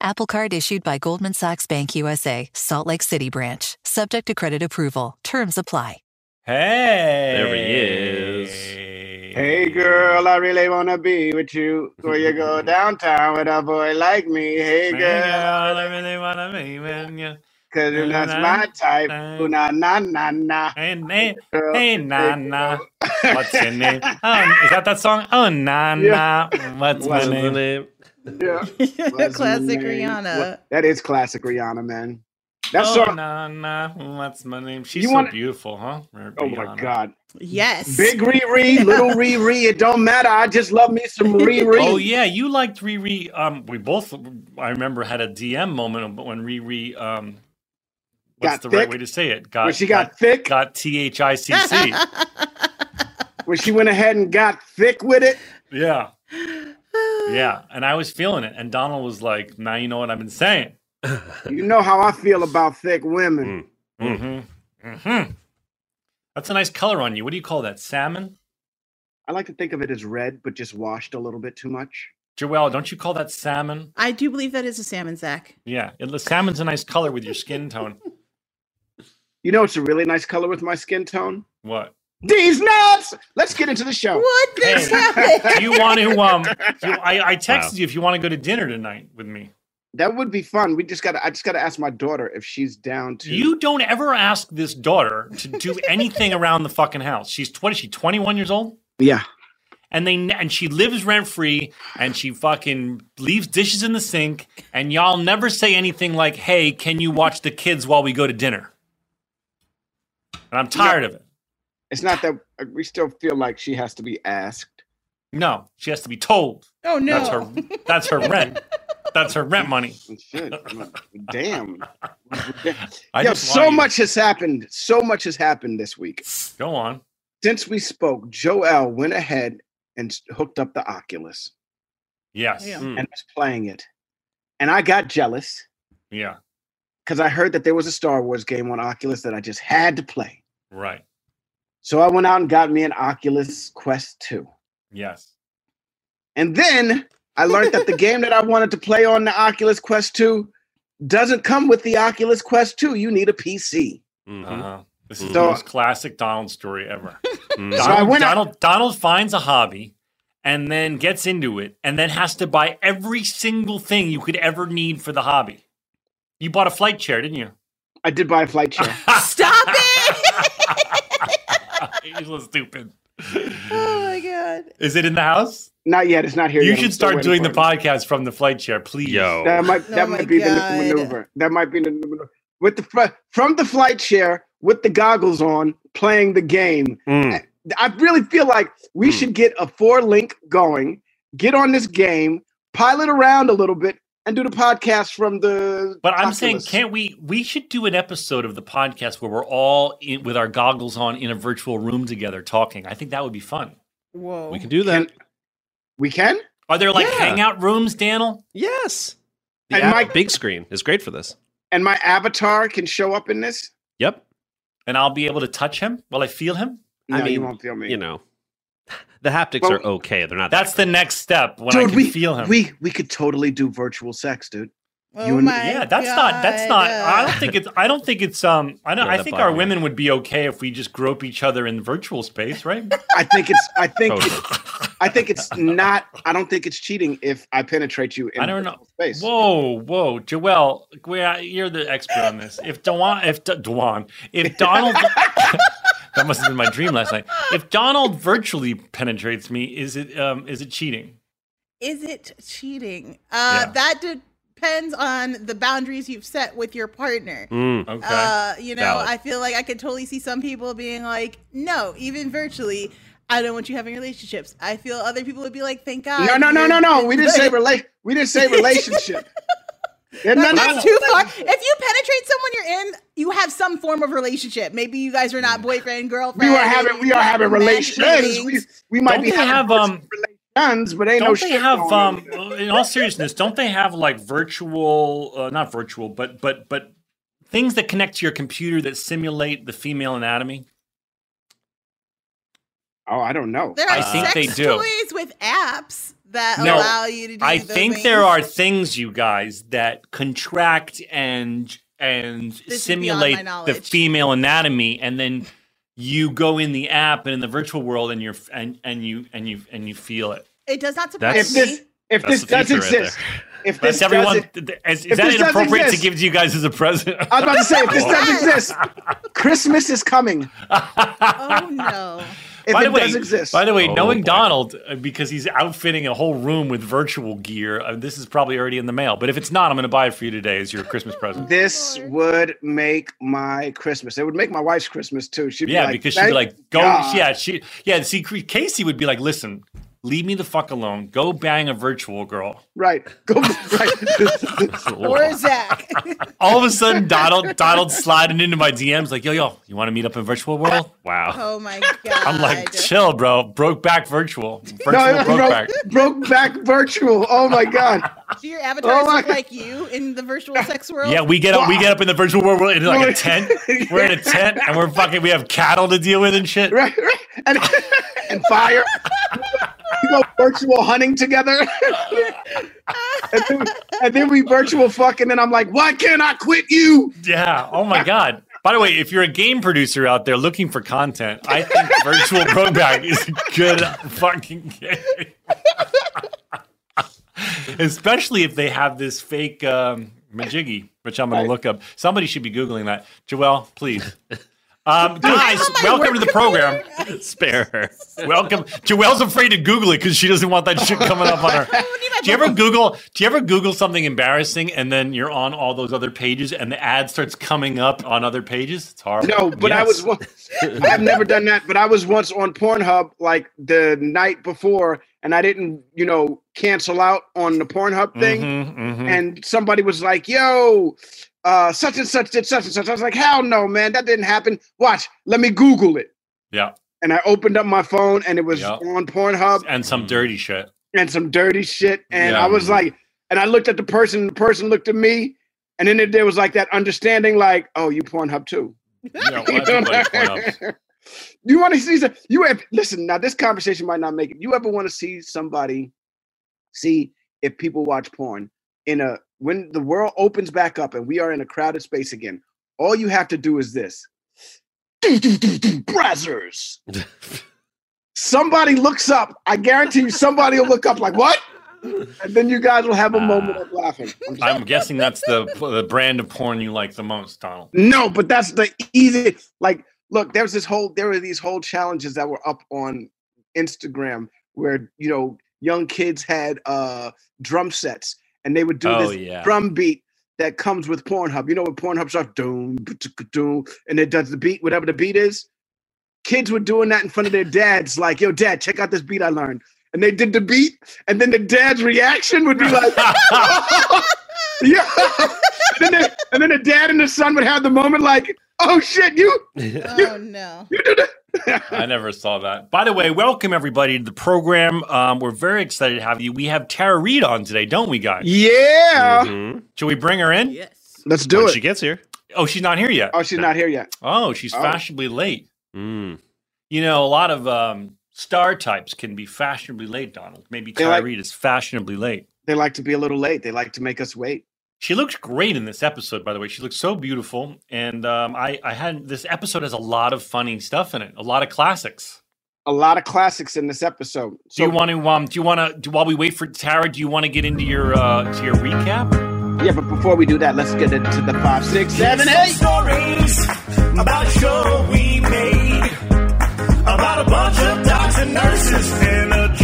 Apple Card issued by Goldman Sachs Bank USA, Salt Lake City branch, subject to credit approval. Terms apply. Hey! There he is. Hey girl, I really wanna be with you. Where you go downtown with a boy like me. Hey girl, I really want to be with you. cause you're not my type. Ooh, na na na na. Hey, hey, Girl, hey, hey, Nana. girl. What's your name? Oh, is that that song? Oh, Nana. What's my What's the name? name? Yeah. Classic name? Rihanna. What- That is classic Rihanna, man. That's oh, song. Nana. What's my name? She's You so wanna- beautiful, huh? Oh my God. Yes. Big Riri, little Riri, it don't matter. I just love me some Riri. Oh yeah, you liked Riri. Um, we both, I remember, had a DM moment when Riri. Um, what's Got the right way to say it? Got When she got thick, got T H I C C. when she went ahead and got thick with it. Yeah, yeah. And I was feeling it, and Donald was like, "Now you know what I've been saying." You know how I feel about thick women. Mm-hmm. Mm-hmm. That's a nice color on you. What do you call that? Salmon? I like to think of it as red, but just washed a little bit too much. Joelle, don't you call that salmon? I do believe that is a salmon, Zach. Yeah, it, the salmon's a nice color with your skin tone. You know, it's a really nice color with my skin tone. What? These nuts. Let's get into the show. What Hey, is happening? Do you want to? Um, you- I, I texted Wow. you if you want to go to dinner tonight with me. That would be fun. We just got. to I just got to ask my daughter if she's down to. You don't ever ask this daughter to do anything around the fucking house. She's what is she? Twenty one years old, Yeah. and they and she lives rent free, and she fucking leaves dishes in the sink, and y'all never say anything like, "Hey, can you watch the kids while we go to dinner?" And I'm tired of it. It's not that uh, we still feel like she has to be asked. No, she has to be told. Oh no. That's her. That's her rent. That's her rent money. Shit. Damn. I Yo, just so want you- much has happened. So much has happened this week. Go on. Since we spoke, Joel went ahead and hooked up the Oculus Yes. Yeah. Mm. and was playing it. And I got jealous Yeah. because I heard that there was a Star Wars game on Oculus that I just had to play. Right. So I went out and got me an Oculus Quest 2. Yes. And then I learned that the game that I wanted to play on the Oculus Quest 2 doesn't come with the Oculus Quest 2. You need a PC. Mhm. Uh-huh. This is So- the most classic Donald story ever. Mhm. So I Donald, went out- Donald, Donald finds a hobby and then gets into it and then has to buy every single thing you could ever need for the hobby. You bought a flight chair, didn't you? I did buy a flight chair. Stop it! You're so stupid. oh my god. Is it in the house? not yet. It's not here You yet. I'm should start doing the podcast from the flight chair, please. Yo. That might Oh that my might be the God. new maneuver. That might be the maneuver. with the from the flight chair with the goggles on, playing the game. Mm. I really feel like we Hmm. should get a four link going, get on this game, pilot around a little bit, and do the podcast from the. But I'm saying, can't we? We should do an episode of the podcast where we're all in, with our goggles on in a virtual room together talking. I think that would be fun. Whoa. We can do that. Can- we can? Are there like Yeah. hangout rooms, Daniel? yes. The And app Mike- big screen is great for this. And my avatar can show up in this? Yep. And I'll be able to touch him? Will I feel him? No, I mean, you won't feel me. You know, the haptics Well, are okay. They're not. That's the next step when I can we, feel him. we we could totally do virtual sex, dude. Oh You and- my yeah, that's not. That's not. I don't think it's. I don't think it's. Um. I don't. Yeah, I think our body. women would be okay if we just grope each other in virtual space, right? I think it's I think Totally. it, I think it's not I don't think it's cheating if I penetrate you in I don't know. virtual space. Whoa, whoa, Joel, we- you're the expert on this. If Dewan, if D- Dewan, if Donald, that must have been my dream last night. If Donald virtually penetrates me, is it um is it cheating? Is it cheating? Uh, Yeah. That depends on the boundaries you've set with your partner. Mm. Okay. Uh, you know, Valid. I feel like I could totally see some people being like, no, even virtually, I don't want you having relationships. I feel other people would be like, thank God. No, no, no, no, no. We didn't say rela- we didn't say relationship. And That's none of- too far. If you penetrate someone you're in, you have some form of relationship. Maybe you guys are not boyfriend girlfriend. we were having we are having relations. We, we might Don't be they having have, um, relations, but ain't don't they shit have um in all seriousness don't they have like virtual uh, not virtual but but but things that connect to your computer that simulate the female anatomy Oh, I don't know. There are I think sex they do. toys with apps that No, allow you to do i those think things. there are things you guys that contract and and is beyond my simulate the female anatomy and then you go in the app and in the virtual world and you're and and you and you and you feel it It does not That's- surprise If me. this if That's this the does future right exist, if this that's everyone is, is if that this does inappropriate to give to you guys as a present I was about to say if this does Yes. exist, Christmas is coming. Oh no. If by it the way, does exist. by the way, Oh, knowing boy. Donald uh, because he's outfitting a whole room with virtual gear, uh, this is probably already in the mail. But if it's not, I'm going to buy it for you today as your Christmas present. this would make my Christmas. It would make my wife's Christmas too. She'd Yeah, be like, because she'd be like, "Go, God." yeah, she, yeah." See, Casey would be like, "Listen, leave me the fuck alone. Go bang a virtual girl." right, go right. Or Zach. All of a sudden, Donald, Donald sliding into my DMs like, "Yo, yo, you want to meet up in virtual world?" Wow. oh my god. I'm like, "Chill, bro. Broke back virtual. Virtual no, broke broke, back." broke back virtual. Oh my God. Do your oh avatars Oh look God. like you in the virtual sex world? Yeah, we get up. We get up in the virtual world. We're in like a tent. We're in a tent, and we're fucking. We have cattle to deal with and shit. Right, right. And, and fire. We go virtual hunting together. and, then, and then we virtual fuck, and then I'm like, why can't I quit you? Yeah. Oh my god. By the way, if you're a game producer out there looking for content, I think virtual broback is a good fucking game. Especially if they have this fake um, majiggy, which I'm going to look up. Somebody should be googling that. Joelle, please. Um, guys, welcome to the program. Spare her. Welcome. Joelle's afraid to Google it because she doesn't want that shit coming up on her. Do you ever Google? Do you ever Google something embarrassing and then you're on all those other pages and the ad starts coming up on other pages? It's horrible. No, but I was once, I've never done that, but I was once on Pornhub like the night before, and I didn't, you know, cancel out on the Pornhub thing. Mhm, mhm. And somebody was like, yo, uh, such and such did such and such. I was like, hell no, man, that didn't happen. Watch, let me Google it. yeah, And I opened up my phone and it was Yep. on Pornhub and some dirty shit. and some dirty shit. And Yeah. I was like, and I looked at the person, the person looked at me, and then there was like that understanding, like, oh, you Pornhub too. Yeah, You well, know? everybody point out. you want to see some, you have listen now this conversation might not make it you ever want to see somebody see if people watch porn in a when the world opens back up and we are in a crowded space again all you have to do is this brazzers somebody looks up i guarantee you somebody will look up like what and then you guys will have a moment of laughing I'm I'm guessing that's the the brand of porn you like the most, Donald. No, but that's the easy. Like, look, there's this whole there were these whole challenges that were up on Instagram where you know young kids had uh drum sets and they would do Oh, this yeah. drum beat that comes with Pornhub. You know what Pornhub starts doom, doom, and it does the beat, whatever the beat is. Kids were doing that in front of their dads, like, "Yo, dad, check out this beat I learned." And they did the beat, and then the dad's reaction would be like, "Yeah." and, then the, and then the dad and the son would have the moment, like, "Oh shit, you, Oh no. you did that." I never saw that. By the way, welcome everybody to the program. Um, we're very excited to have you. We have Tara Reid on today, don't we, guys? Yeah, Mhm. Should we bring her in? Yes. let's do When it. she gets here. Oh, she's not here yet. oh, she's not here yet. Oh, she's Oh. fashionably late. Mm. You know, a lot of um, star types can be fashionably late, Donald. Maybe Tara like- Reid is fashionably late. They like to be a little late. They like to make us wait. She looks great in this episode, by the way. She looks so beautiful, and um, I, I had this episode has a lot of funny stuff in it, a lot of classics. A lot of classics in this episode. Do you want to? Um, do you want to? While we wait for Tara, do you want to get into your uh, to your recap? Yeah, but before we do that, let's get into the five, six, seven, eight. stories about a show we made about a bunch of doctors and nurses and a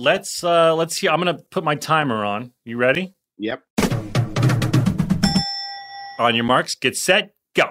let's uh, let's see. I'm gonna put my timer on. You ready? Yep. On your marks, get set, go.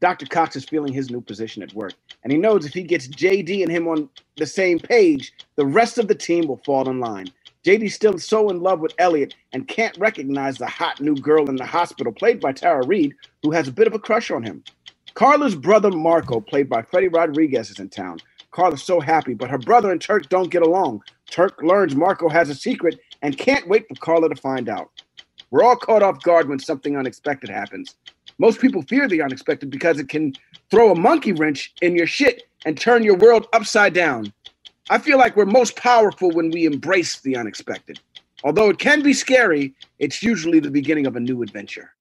Dr. Cox is feeling his new position at work, and he knows if he gets JD and him on the same page, the rest of the team will fall in line. JD's still so in love with Elliot and can't recognize the hot new girl in the hospital, played by Tara Reid, who has a bit of a crush on him. Carla's brother Marco, played by Freddie Rodriguez, is in town. Carla's so happy, but her brother and Turk don't get along. Turk learns Marco has a secret and can't wait for Carla to find out. We're all caught off guard when something unexpected happens. Most people fear the unexpected because it can throw a monkey wrench in your shit and turn your world upside down. I feel like we're most powerful when we embrace the unexpected. Although it can be scary, it's usually the beginning of a new adventure.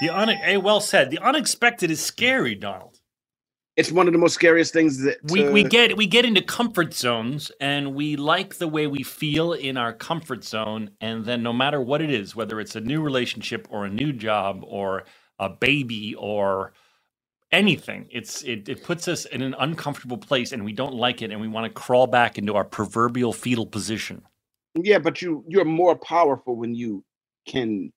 The un- hey, eh, well said. The unexpected is scary, Donald. It's one of the most scariest things that We we uh, get we get into comfort zones, and we like the way we feel in our comfort zone. And then, no matter what it is, whether it's a new relationship or a new job or a baby or anything, it's it, it puts us in an uncomfortable place, and we don't like it, and we want to crawl back into our proverbial fetal position. Yeah, but you you're more powerful when you can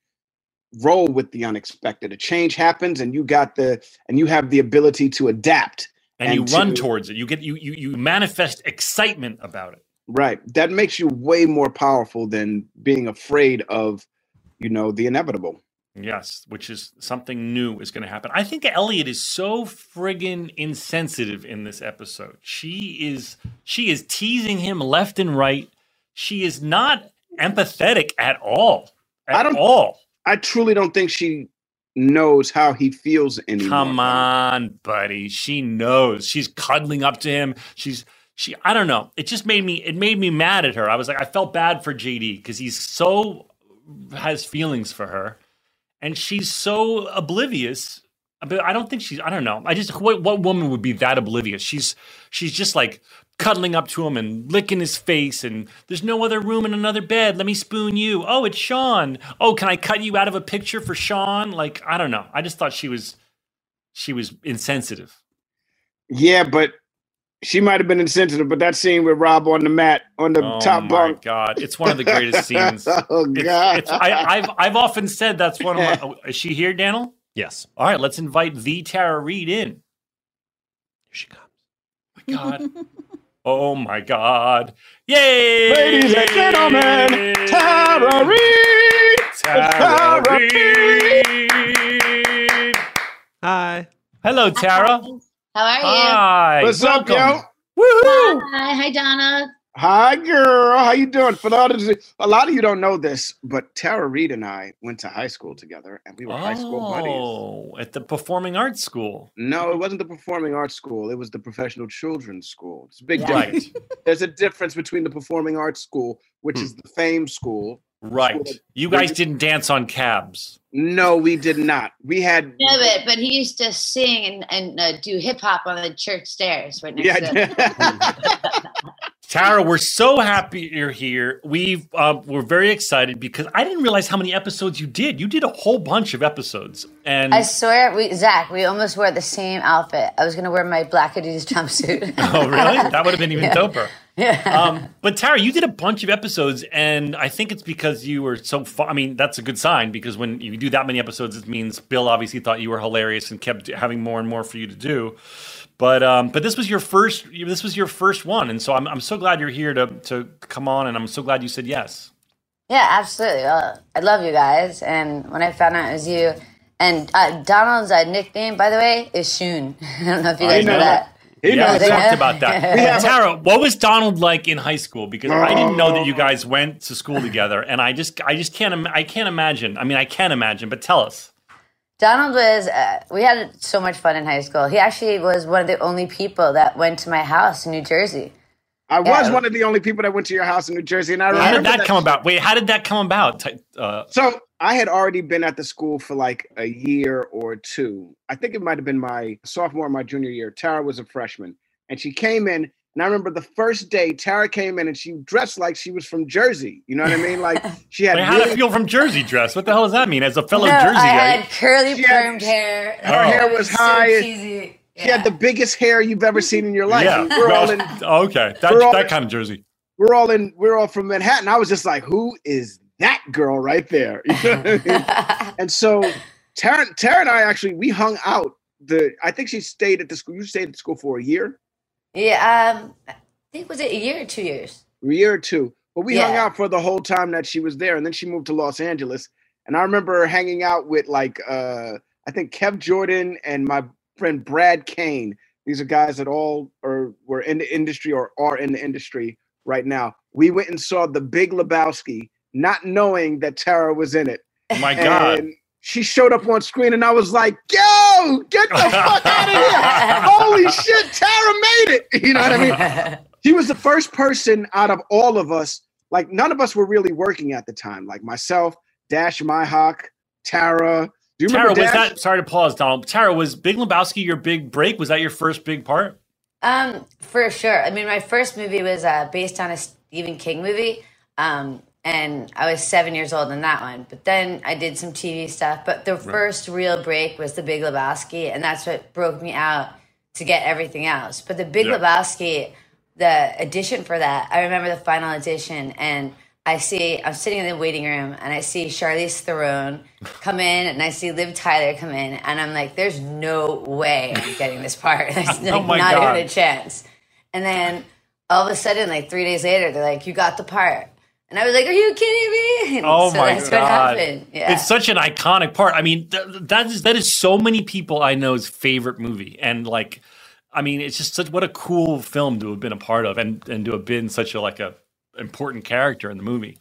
roll with the unexpected. A change happens and you got the and you have the ability to adapt. And, you And run towards it. You get you you you manifest excitement about it. Right. That makes you way more powerful than being afraid of, you know, the inevitable. Yes, which is something new is going to happen. I think Elliot is so friggin' insensitive in this episode. She is she is teasing him left and right. She is not empathetic at all. At I don't- all. I truly don't think she knows how he feels anymore. Come on, buddy. She knows. She's cuddling up to him. She's she I don't know. It just made me it made me mad at her. I was like I felt bad for JD because he's so has feelings for her and she's so oblivious. But I don't think she's I don't know. I just what what woman would be that oblivious? She's she's just like cuddling up to him and licking his face and there's no other room in another bed. Let me spoon you. Oh, it's Sean. Oh, can I cut you out of a picture for Sean? Like, I don't know. I just thought she was she was insensitive. Yeah, but she might have been insensitive, but that scene with Rob on the mat on the Oh top my bunk. god, it's one of the greatest scenes. oh god. it's, I, I've I've often said that's one of my. oh, is she here, Daniel? Yes. All right, let's invite the Tara Reid in. Here she comes. Oh my God. oh my God. Yay! Ladies and gentlemen, Tara Reid! Tara Tara Reid. Hi. Hello, Tara. How are you? Hi. What's up, yo? Woohoo! Hi, hi, Donna. Hi, girl. How you doing? For all of, a lot of you don't know this, but Tara Reid and I went to high school together, and we were high school buddies. Oh, at the Performing Arts School. No, it wasn't the performing arts school. It was the professional children's school. It's a big Right. difference. There's a difference between the performing arts school, which Hmm. is the fame school. Right. You guys didn't dance on cabs. No, we did not. We had No, but, but he used to sing and, and uh, do hip hop on the church stairs right next yeah. to Tara, we're so happy you're here. We've uh, we're very excited because I didn't realize how many episodes you did. You did a whole bunch of episodes, and I swear, we Zach, we almost wore the same outfit. I was gonna wear my black Adidas jumpsuit. oh really? That would have been even Yeah. doper. Yeah. Um, but Tara, you did a bunch of episodes, and I think it's because you were so fun. I mean, that's a good sign because when you do that many episodes, it means Bill obviously thought you were hilarious and kept having more and more for you to do. But um, but this was your first this was your first one, and so I'm I'm so glad you're here to to come on, and I'm so glad you said yes. Yeah, absolutely. Well, I love you guys, and when I found out it was you, and uh, Donald's uh, nickname, by the way, is Shun. I don't know if you I guys know, know. that. yeah, we They talked about that. Tara, what was Donald like in high school? Because I didn't know that you guys went to school together, and I just I just can't im- I can't imagine. I mean, I can't imagine, but tell us. Donald was. Uh, we had so much fun in high school. He actually was one of the only people that went to my house in New Jersey. I was Yeah. one of the only people that went to your house in New Jersey, and I How did that come about? Wait, how did that come about? Uh, So I had already been at the school for like a year or two. I think it might have been my sophomore or my junior year. Tara was a freshman, and she came in. And I remember the first day Tara came in, and she dressed like she was from Jersey. You know what I mean? Like she had. wait, how did really- it feel from Jersey dress? What the hell does that mean? As a fellow no, Jersey I guy, had curly permed hair. Her Oh. hair It was so high. cheesy. She had the biggest hair you've ever seen in your life. yeah. We're all in. Oh, okay, that we're all that in- kind of Jersey. We're all in. We're all from Manhattan. I was just like, who is that girl right there? You know I mean? and so Tara, Tara and I actually we hung out. The I think she stayed at the school. You stayed at the school for a year, Yeah, um, I think was it a year or two years? a year or two. But we hung out for the whole time that she was there, and then she moved to Los Angeles. And I remember hanging out with like uh I think Kev Jordan and my friend Brad Kane. These are guys that all are were in the industry or are in the industry right now. We went and saw the Big Lebowski, not knowing that Tara was in it. Oh my God. And she showed up on screen, and I was like, "Yo, get the fuck out of here! Holy shit, Tara made it!" You know what I mean? He was the first person out of all of us. Like none of us were really working at the time. Like myself, Dash Mihok, Tara. Do you Tara, remember was that? Sorry to pause, Donald. Tara, was Big Lebowski your big break? Was that your first big part? Um, for sure. I mean, my first movie was uh, based on a Stephen King movie, um, and I was seven years old in that one. But then I did some TV stuff. But the first real break was The Big Lebowski, and that's what broke me out to get everything else. But The Big Yeah. Lebowski, the edition for that, I remember the final edition, and I see I'm sitting in the waiting room, and I see Charlize Theron come in, and I see Liv Tyler come in, and I'm like, "There's no way I'm getting this part. There's oh like, Oh my not God. even a chance." And then all of a sudden, like three days later, they're like, "You got the part," and I was like, "Are you kidding me?" And Oh so my that's god! what happened. Yeah. It's such an iconic part. I mean, th- that is that is so many people I know's favorite movie, and like, I mean, it's just such what a cool film to have been a part of, and and to have been such a like a important character in the movie.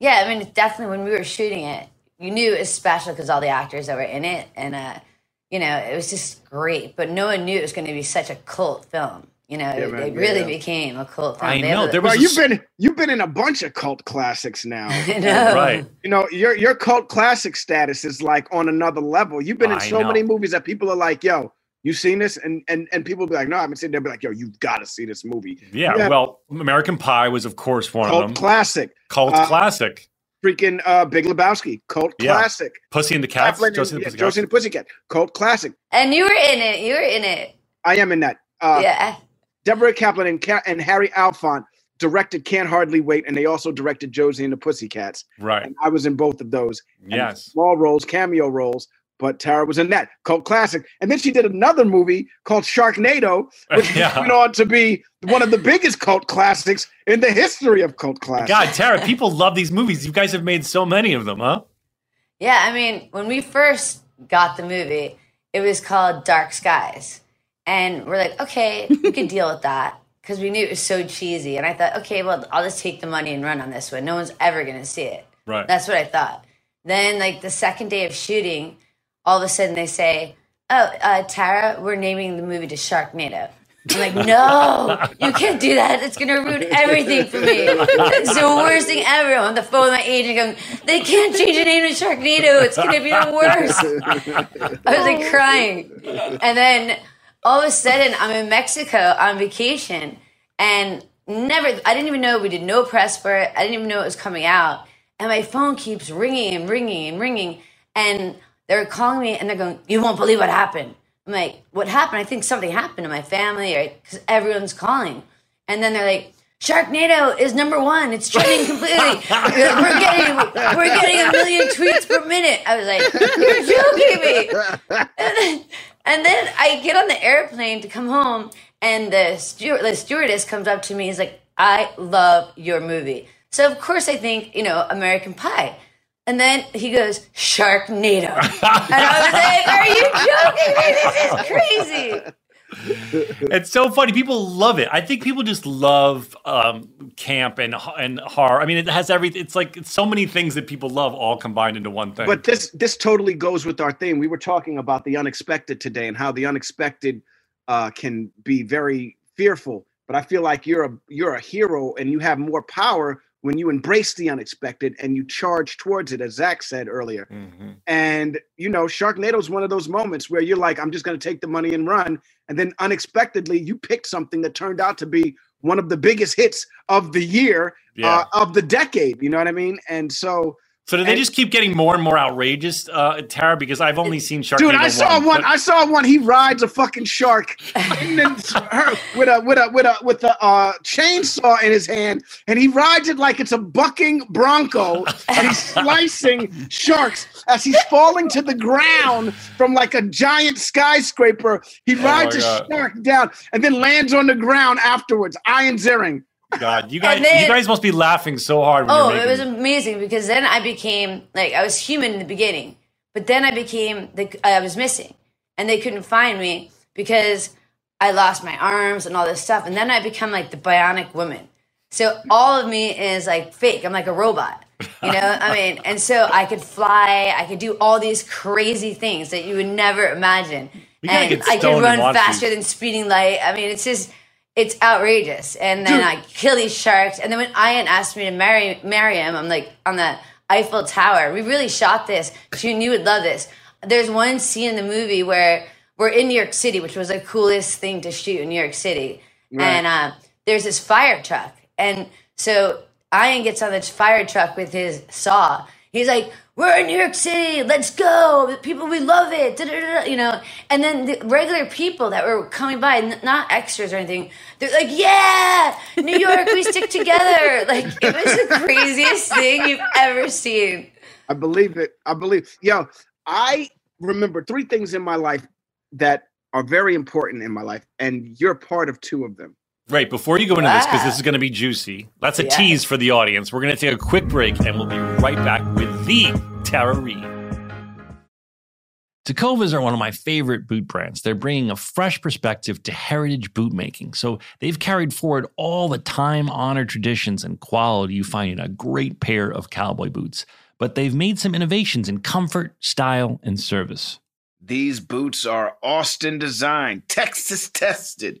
Yeah, I mean, definitely when we were shooting it, you knew it was special because all the actors that were in it, and uh, you know, it was just great. But no one knew it was going to be such a cult film. You know, it, man, it really yeah. became a cult film. I They know, there was a you've s- been you've been in a bunch of cult classics now. I know. Right. You know, your your cult classic status is like on another level. You've been in I so know. many movies that people are like, "Yo, you seen this?" And and and people be like, "No, I haven't seen." it." They'll be like, "Yo, you've got to see this movie." Yeah, You have well, American Pie was of course one of them. classic, Cult Uh, classic. freaking uh, Big Lebowski, cult Yeah. classic. Pussy and the Cat. Chaplin and- Josie and the yeah, Pussycats. Josie and the Pussycat, cult classic. And you were in it. You were in it. I am in that. Uh, yeah. Deborah Kaplan and, Ca- and Harry Elfont directed Can't Hardly Wait, and they also directed Josie and the Pussycats. Right. And I was in both of those. And Yes. Small roles, cameo roles, but Tara was in that cult classic. And then she did another movie called Sharknado, which Yeah. went on to be one of the biggest cult classics in the history of cult classics. God, Tara, people love these movies. You guys have made so many of them, huh? Yeah, I mean, when we first got the movie, it was called Dark Skies. And we're like, okay, we could deal with that because we knew it was so cheesy. And I thought, okay, well, I'll just take the money and run on this one. No one's ever going to see it. Right. That's what I thought. Then, like, the second day of shooting, all of a sudden they say, oh, uh, Tara, we're naming the movie to Sharknado. I'm like, no, you can't do that. It's gonna ruin everything for me. It's the worst thing ever. I'm on the phone with my agent going, they can't change the name to Sharknado. It's gonna be the worst. I was like crying. And then all of a sudden I'm in Mexico on vacation and never, I didn't even know we did no press for it. I didn't even know it was coming out. And my phone keeps ringing and ringing and ringing. And they're calling me and they're going, You won't believe what happened. I'm like, What happened? I think something happened to my family? Because everyone's calling. And then they're like, Sharknado is number one. It's trending completely. we're getting we're getting a million tweets per minute. I was like, you're joking me. And then, and then I get on the airplane to come home, and the steward, the stewardess comes up to me. He's like, I love your movie. So of course I think you know American Pie. And then he goes, Sharknado. and I was like, Are you joking me? This is crazy. It's so funny. People love it. I think people just love um, camp and and horror. I mean, it has everything. It's like it's so many things that people love all combined into one thing. But this this totally goes with our theme. We were talking about the unexpected today and how the unexpected uh, can be very fearful. But I feel like you're a you're a hero and you have more power when you embrace the unexpected and you charge towards it, as Zach said earlier. Mm-hmm. And you know, Sharknado is one of those moments where you're like, I'm just going to take the money and run, and then unexpectedly you picked something that turned out to be one of the biggest hits of the year, Yeah. uh, of the decade. You know what I mean? And so. So do they and- just keep getting more and more outrageous, uh, Tara? Because I've only seen Shark. Dude, I saw one. but- I saw one. He rides a fucking shark her, with a with a with a with a uh, chainsaw in his hand, and he rides it like it's a bucking bronco, and he's slicing sharks as he's falling to the ground from like a giant skyscraper. He Oh rides my a God. shark down and then lands on the ground afterwards. Ian Ziering. God, you guys, then- you guys must be laughing so hard. When Oh, it was amazing because then I became like I was human in the beginning, but then I became the I was missing, and they couldn't find me because I lost my arms and all this stuff, and then I become like the bionic woman. So all of me is like fake. I'm like a robot, you know. I mean, and so I could fly. I could do all these crazy things that you would never imagine, and I could run faster than speeding light. I mean, it's just it's outrageous. And then Dude. I kill these sharks. And then when Ian asked me to marry marry him, I'm like on the Eiffel Tower. We really shot this. She knew would love this. There's one scene in the movie where we're in New York City, which was the coolest thing to shoot in New York City. Right. And uh, there's this fire truck. And so Ian gets on this fire truck with his saw. He's like, "We're in New York City. Let's go, people. We love it." Da-da-da-da," You know. And then the regular people that were coming by, n- not extras or anything, they're like, "Yeah, New York, we stick together." Like it was the craziest thing you've ever seen. I believe it. I believe. Yo, I remember three things in my life that are very important in my life, and you're part of two of them. Right, before you go into this, because this is going to be juicy, that's a Yes. tease for the audience. We're going to take a quick break and we'll be right back with the Tara Reid. Tecovas are one of my favorite boot brands. They're bringing a fresh perspective to heritage boot making. So they've carried forward all the time honored traditions and quality you find in a great pair of cowboy boots. But they've made some innovations in comfort, style, and service. These boots are Austin designed, Texas tested,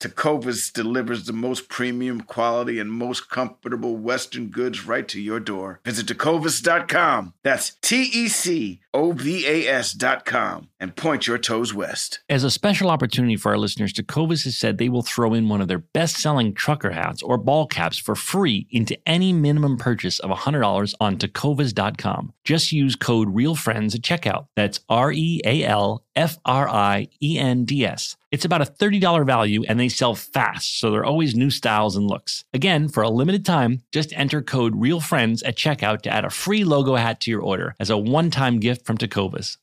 Tecovas delivers the most premium quality and most comfortable Western goods right to your door. Visit tecovas.com. That's T E C O V A S.com and point your toes west. As a special opportunity for our listeners, Tecovas has said they will throw in one of their best selling trucker hats or ball caps for free into any minimum purchase of $100 on tecovas.com. Just use code REALFRIENDS at checkout. That's R E A L F R I E N D S. It's about a $30 value and they sell fast, so there are always new styles and looks. Again, for a limited time, just enter code REALFRIENDS at checkout to add a free logo hat to your order as a one time gift from Tecovas,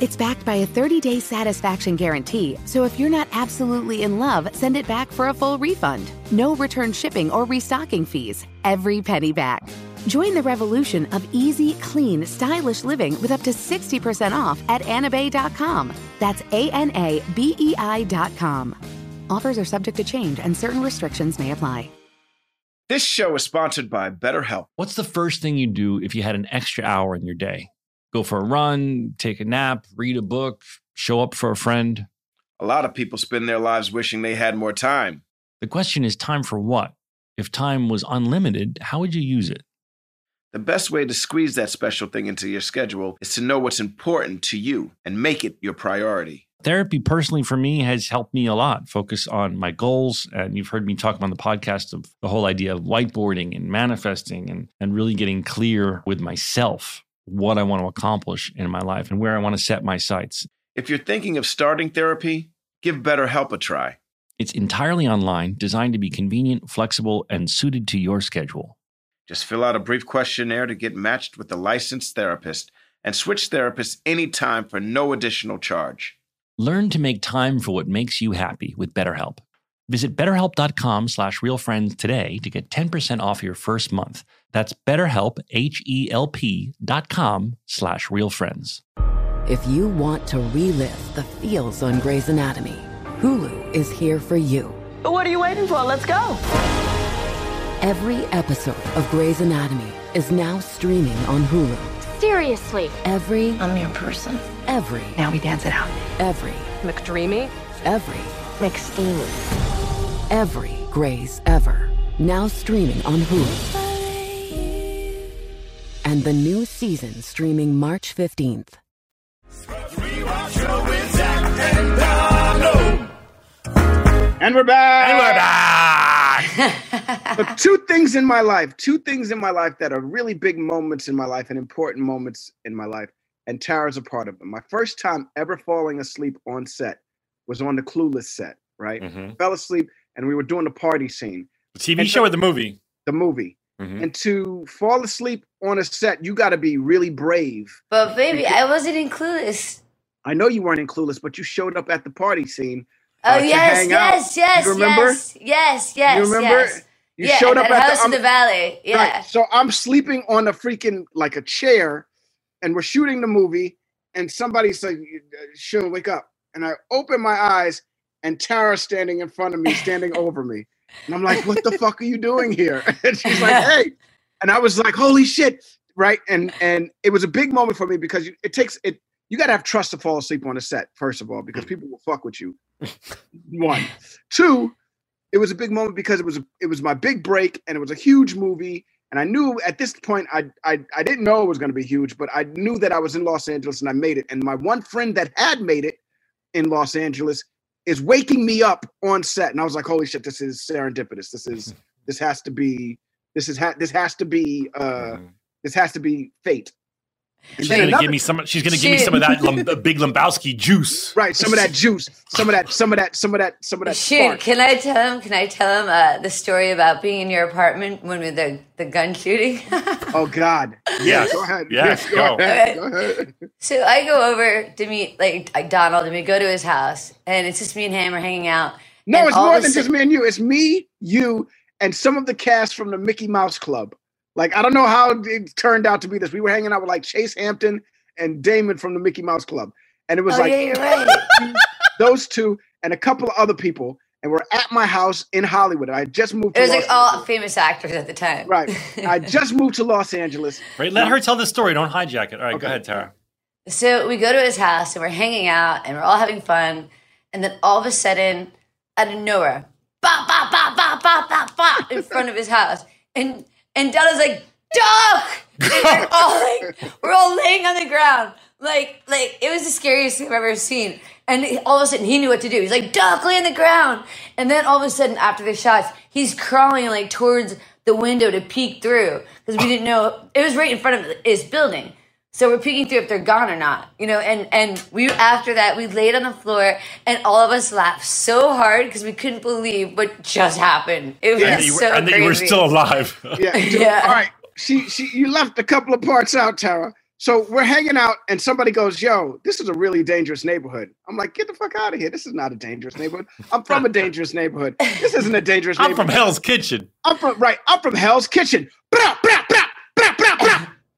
It's backed by a 30-day satisfaction guarantee, so if you're not absolutely in love, send it back for a full refund. No return shipping or restocking fees. Every penny back. Join the revolution of easy, clean, stylish living with up to 60% off at anabei.com. That's A-N-A-B-E-I dot com. Offers are subject to change and certain restrictions may apply. This show is sponsored by BetterHelp. What's the first thing you do if you had an extra hour in your day? Go for a run, take a nap, read a book, show up for a friend? A lot of people spend their lives wishing they had more time. The question is time for what? If time was unlimited, how would you use it? The best way to squeeze that special thing into your schedule is to know what's important to you and make it your priority. Therapy, personally, for me, has helped me a lot focus on my goals. And you've heard me talk about the podcast of the whole idea of whiteboarding and manifesting and, and really getting clear with myself what I want to accomplish in my life and where I want to set my sights. If you're thinking of starting therapy, give BetterHelp a try. It's entirely online, designed to be convenient, flexible, and suited to your schedule. Just fill out a brief questionnaire to get matched with a licensed therapist and switch therapists anytime for no additional charge. Learn to make time for what makes you happy with BetterHelp. Visit betterhelp.com slash realfriends today to get 10% off your first month. That's betterhelp, H-E-L-P dot com slash realfriends. If you want to relive the feels on Grey's Anatomy, Hulu is here for you. But what are you waiting for? Let's go. Every episode of Grey's Anatomy is now streaming on Hulu. Seriously. Every I'm your person. every Now we dance it out. every McDreamy? every McSteamy. every Grey's ever now streaming on Hulu. And the new season streaming March 15th. And we're back. And we're back. but two things in my life, two things in my life that are really big moments in my life and important moments in my life. And Tara's a part of them. My first time ever falling asleep on set was on the Clueless set, right? Mhm. Fell asleep and we were doing the party scene, The TV And show so- or the movie? the movie. Mhm. And to fall asleep on a set, you got to be really brave. But baby, I wasn't in Clueless. I know you weren't in Clueless, but you showed up at the party scene. Oh uh, to yes, out. yes, yes, You remember? yes, yes, yes. You remember? Yes. You yeah, showed up that at house the, in the valley. Yeah. Right. So I'm sleeping on a freaking like a chair, and we're shooting the movie, and somebody's like, "Sean, wake up!" And I open my eyes, and Tara's standing in front of me, standing over me, and I'm like, "What the fuck are you doing here?" And she's like, "Hey," and I was like, "Holy shit!" Right. And and it was a big moment for me because it takes it. You got to have trust to fall asleep on a set, first of all, because people will fuck with you. One, two. It was a big moment because it was it was my big break, and it was a huge movie. And I knew at this point I I, I didn't know it was going to be huge, but I knew that I was in Los Angeles and I made it. And my one friend that had made it in Los Angeles is waking me up on set, and I was like, "Holy shit! This is serendipitous. This is this has to be this is ha- this has to be uh this has to be fate." And She's gonna another- give me some. She's gonna give me some of that Lum- Big Lumbowski juice. right, some of that juice, some of that, some of that, some of that, some of that. Shoot, spark. can I tell him? Can I tell him uh, the story about being in your apartment when with the the gun shooting? Oh God! Yes. go ahead. Yes, go, go. ahead. Go ahead. so I go over to meet like, like Donald, and we go to his house, and it's just me and him We're hanging out. No, it's more of a than just me and you. It's me, you, and some of the cast from the Mickey Mouse Club. Like I don't know how it turned out to be this. We were hanging out with like Chase Hampton and Damon from the Mickey Mouse Club, and it was Oh like yeah, you're right. those two and a couple of other people, and we're at my house in Hollywood. I had just moved. It was Los like all famous actors at the time. right. I just moved to Los Angeles. Right, let her tell the story. Don't hijack it. All right, go ahead, Tara. So we go to his house and we're hanging out and we're all having fun. And then all of a sudden, out of nowhere, bop, bop, bop, bop, bop, bop, bop, in front of his house. And and Donna's like, Duck! We're all like, we're all laying on the ground. Like, like it was the scariest thing I've ever seen. And all of a sudden he knew what to do. He's like, Duck, lay on the ground. And then all of a sudden, after the shots, he's crawling like towards the window to peek through because we didn't know it was right in front of his building. So we're peeking through if they're gone or not, you know. And and we after that we laid on the floor and all of us laughed so hard because we couldn't believe what just happened. It was And that you were- so and that you were still alive. Yeah. Yeah. All right. She she you left a couple of parts out, Tara. So we're hanging out, and somebody goes, "Yo, this is a really dangerous neighborhood." I'm like, "Get the fuck out of here! This is not a dangerous neighborhood. I'm from a dangerous neighborhood. This isn't a dangerous I'm neighborhood. from Hell's Kitchen. I'm from right. I'm from Hell's Kitchen. Blah, blah.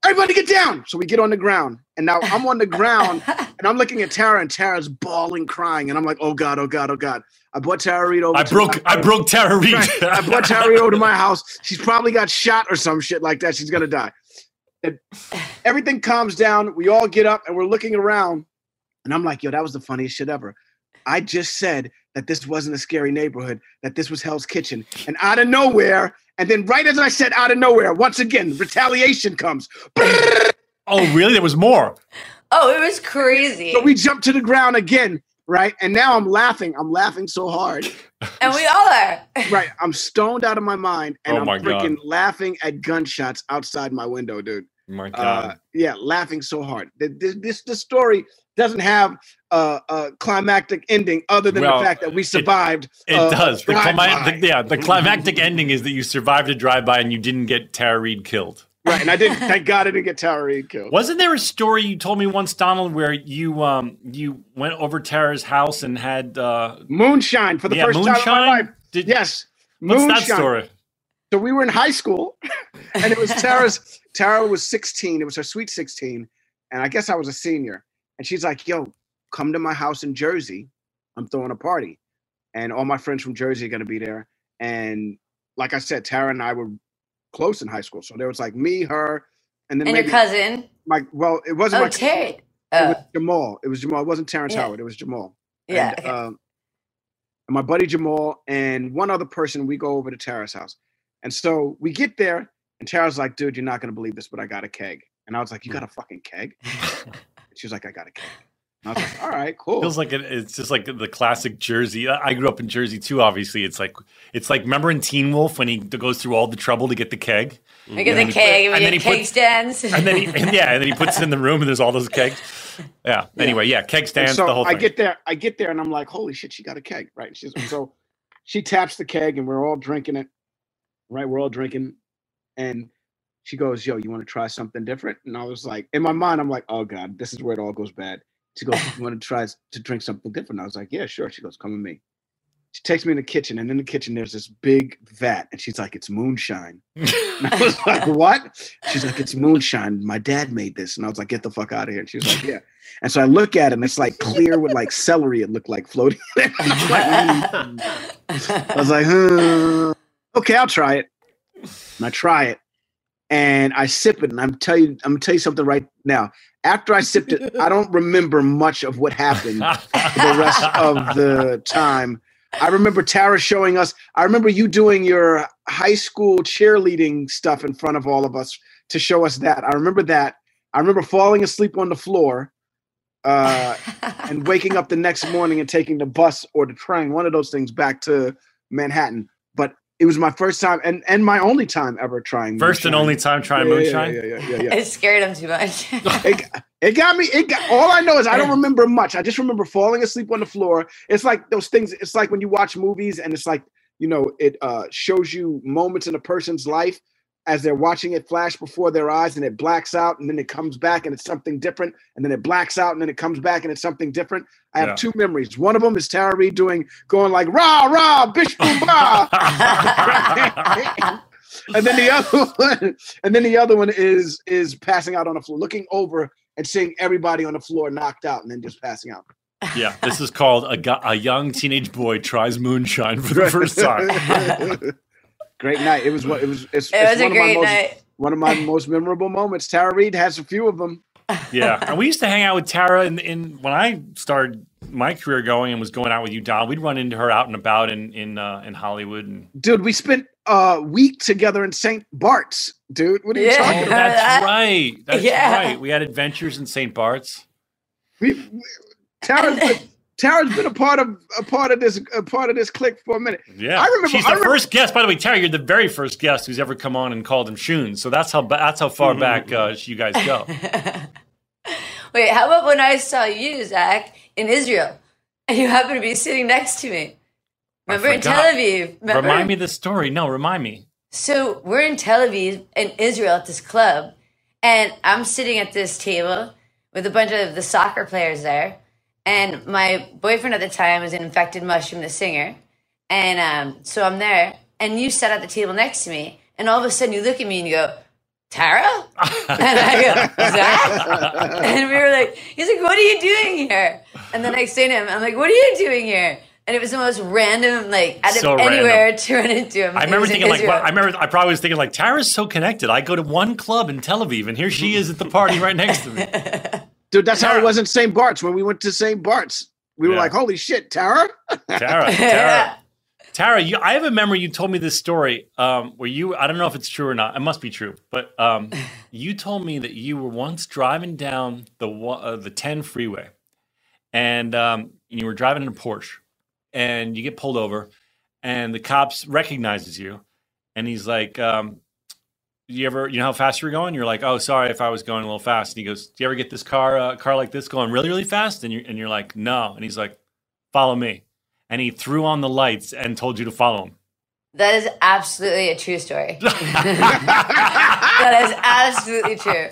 Everybody get down. So we get on the ground, and now I'm on the ground, and I'm looking at Tara, and Tara's bawling, crying, and I'm like, "Oh God, oh God, oh God!" I brought Tara Reid over. I to broke my- I broke Tara Reid. Right. I brought Tara Reid over to my house. She's probably got shot or some shit like that. She's gonna die. And everything calms down. We all get up and we're looking around, and I'm like, "Yo, that was the funniest shit ever." I just said that this wasn't a scary neighborhood, that this was Hell's Kitchen, and out of nowhere, and then right as I said out of nowhere, once again, retaliation comes. Oh, really? There was more. Oh, it was crazy. So we jump to the ground again, right? And now I'm laughing. I'm laughing so hard. and we all are. Right. I'm stoned out of my mind and Oh I'm freaking God. laughing at gunshots outside my window, dude. my Uh, God. yeah, laughing so hard. Th- This, this, this story doesn't have uh, a climactic ending other than Well, the fact that we survived. it uh, does. The, clima- the- yeah, the climactic ending is that you survived a drive-by and you didn't get Tara Reid killed. Right, and I didn't. Thank God I didn't get Tara Reid killed. Wasn't there a story you told me once, Donald, where you um you went over Tara's house and had uh Moonshine for the Yeah, first time in my life. Did- yes, what's that story? So we were in high school, and it was Tara's. Tara was 16. It was her sweet 16, and I guess I was a senior. And she's like, "Yo, come to my house in Jersey. I'm throwing a party, and all my friends from Jersey are gonna be there." And like I said, Tara and I were close in high school, so there was like me, her, and then And your cousin. My well, it wasn't Oh, my Terry. It Oh. was Jamal. It was Jamal. It wasn't Terrence Yeah. Howard. It was Jamal. Yeah, And, um, and my buddy Jamal and one other person, we go over to Tara's house. And so we get there, and Tara's like, dude, you're not going to believe this, but I got a keg. And I was like, you got a fucking keg? And she was like, I got a keg. And I was like, all right, cool. Feels like it, it's just like the classic Jersey. I I grew up in Jersey too. Obviously, it's like it's like remember in Teen Wolf when he goes through all the trouble to get the keg. We get And the keg, and and then he keg puts- stands. and then he and yeah, and then he puts it in the room and there's all those kegs. Yeah. Anyway, yeah, keg stands, so the whole I get there, I get there, and I'm like, holy shit, she got a keg, right? She's, so she taps the keg, and we're all drinking it, right? We're all drinking, and she goes, "Yo, you want to try something different?" And I was like, in my mind, I'm like, "Oh God, this is where it all goes bad." She goes, "You want to try to drink something different?" I was like, "Yeah, sure." She goes, "Come with me." She takes me in the kitchen, and in the kitchen there's this big vat, and she's like, "It's moonshine." And I was like, "What?" She's like, "It's moonshine. My dad made this," and I was like, "Get the fuck out of here!" And she was like, "Yeah." And so I look at it, and it's like clear with like celery. It looked like floating. I was like, "Hmm, "Okay, I'll try it." And I try it, and I sip it, and I'm tell you, I'm gonna tell you something right now. After I sipped it, I don't remember much of what happened the rest of the time. I remember Tara showing us. I remember you doing your high school cheerleading stuff in front of all of us to show us that. I remember that. I remember falling asleep on the floor uh, and waking up the next morning and taking the bus or the train, one of those things, back to Manhattan. But it was my first time and and my only time ever trying. First and only time trying Yeah, yeah, moonshine. Yeah, yeah, yeah, yeah, yeah. It scared him too much. it, it got me. It got all I know is I don't remember much. I just remember falling asleep on the floor. It's like those things. It's like when you watch movies and it's like you know it uh, shows you moments in a person's life as they're watching it flash before their eyes and it blacks out and then it comes back and it's something different and then it blacks out and then it comes back and it's something different. I have Yeah. two memories. One of them is Tara Reid doing going like rah rah bish boom bah. and then the other one, and then the other one is is passing out on the floor, looking over and seeing everybody on the floor knocked out, and then just passing out. Yeah, this is called a, a young teenage boy tries moonshine for the first time. great night. It was what it was. It's, It it's was a one of my great most, night. One of my most memorable moments. Tara Reid has a few of them. Yeah, and we used to hang out with Tara. In, in when I started my career going and was going out with you, Don, we'd run into her out and about in in uh, in Hollywood. And Dude, we spent a week together in St. Bart's. Dude, what are you Yeah. talking about? that's right. That's Yeah. right. We had adventures in St. Bart's. We, we- Tara, Tara's been a part of a part of this a part of this clique for a minute. Yeah, I remember. She's the remember- first guest. By the way, Terry, you're the very first guest who's ever come on and called him Shoon. So that's how that's how far back uh, you guys go. Wait, how about when I saw you, Zach, in Israel, and you happened to be sitting next to me? Remember in Tel. Aviv? Remember? Remind me the story. No, remind me. So we're in Tel Aviv in Israel at this club, and I'm sitting at this table with a bunch of the soccer players there, and my boyfriend at the time was an infected mushroom, the singer, and um, so I'm there, and you sat at the table next to me, and all of a sudden you look at me and you go, Tara, and I go, Zach, and we were like, he's like, what are you doing here? And then I say to him, I'm like, what are you doing here? And it was the most random, like out of anywhere random. to run into him. I remember thinking like, well, I remember I probably was thinking like, Tara's so connected. I go to one club in Tel Aviv, and here she is at the party right next to me. Dude, that's how it was in St. Bart's when we went to St. Bart's. We were Yeah. like, "Holy shit, Tara!" Tara, Tara, Tara. You, I have a memory. You told me this story um, where you. I don't know if it's true or not. It must be true. But um, you told me that you were once driving down the uh, the ten freeway, and um, you were driving in a Porsche, and you get pulled over, and the cops recognizes you, and he's like. Um, you ever, you know how fast you were going? You're like, oh, sorry if I was going a little fast. And he goes, do you ever get this car, uh, car like this going really, really fast? And you're, and you're like, no. And he's like, follow me. And he threw on the lights and told you to follow him. That is absolutely a true story. that is absolutely true.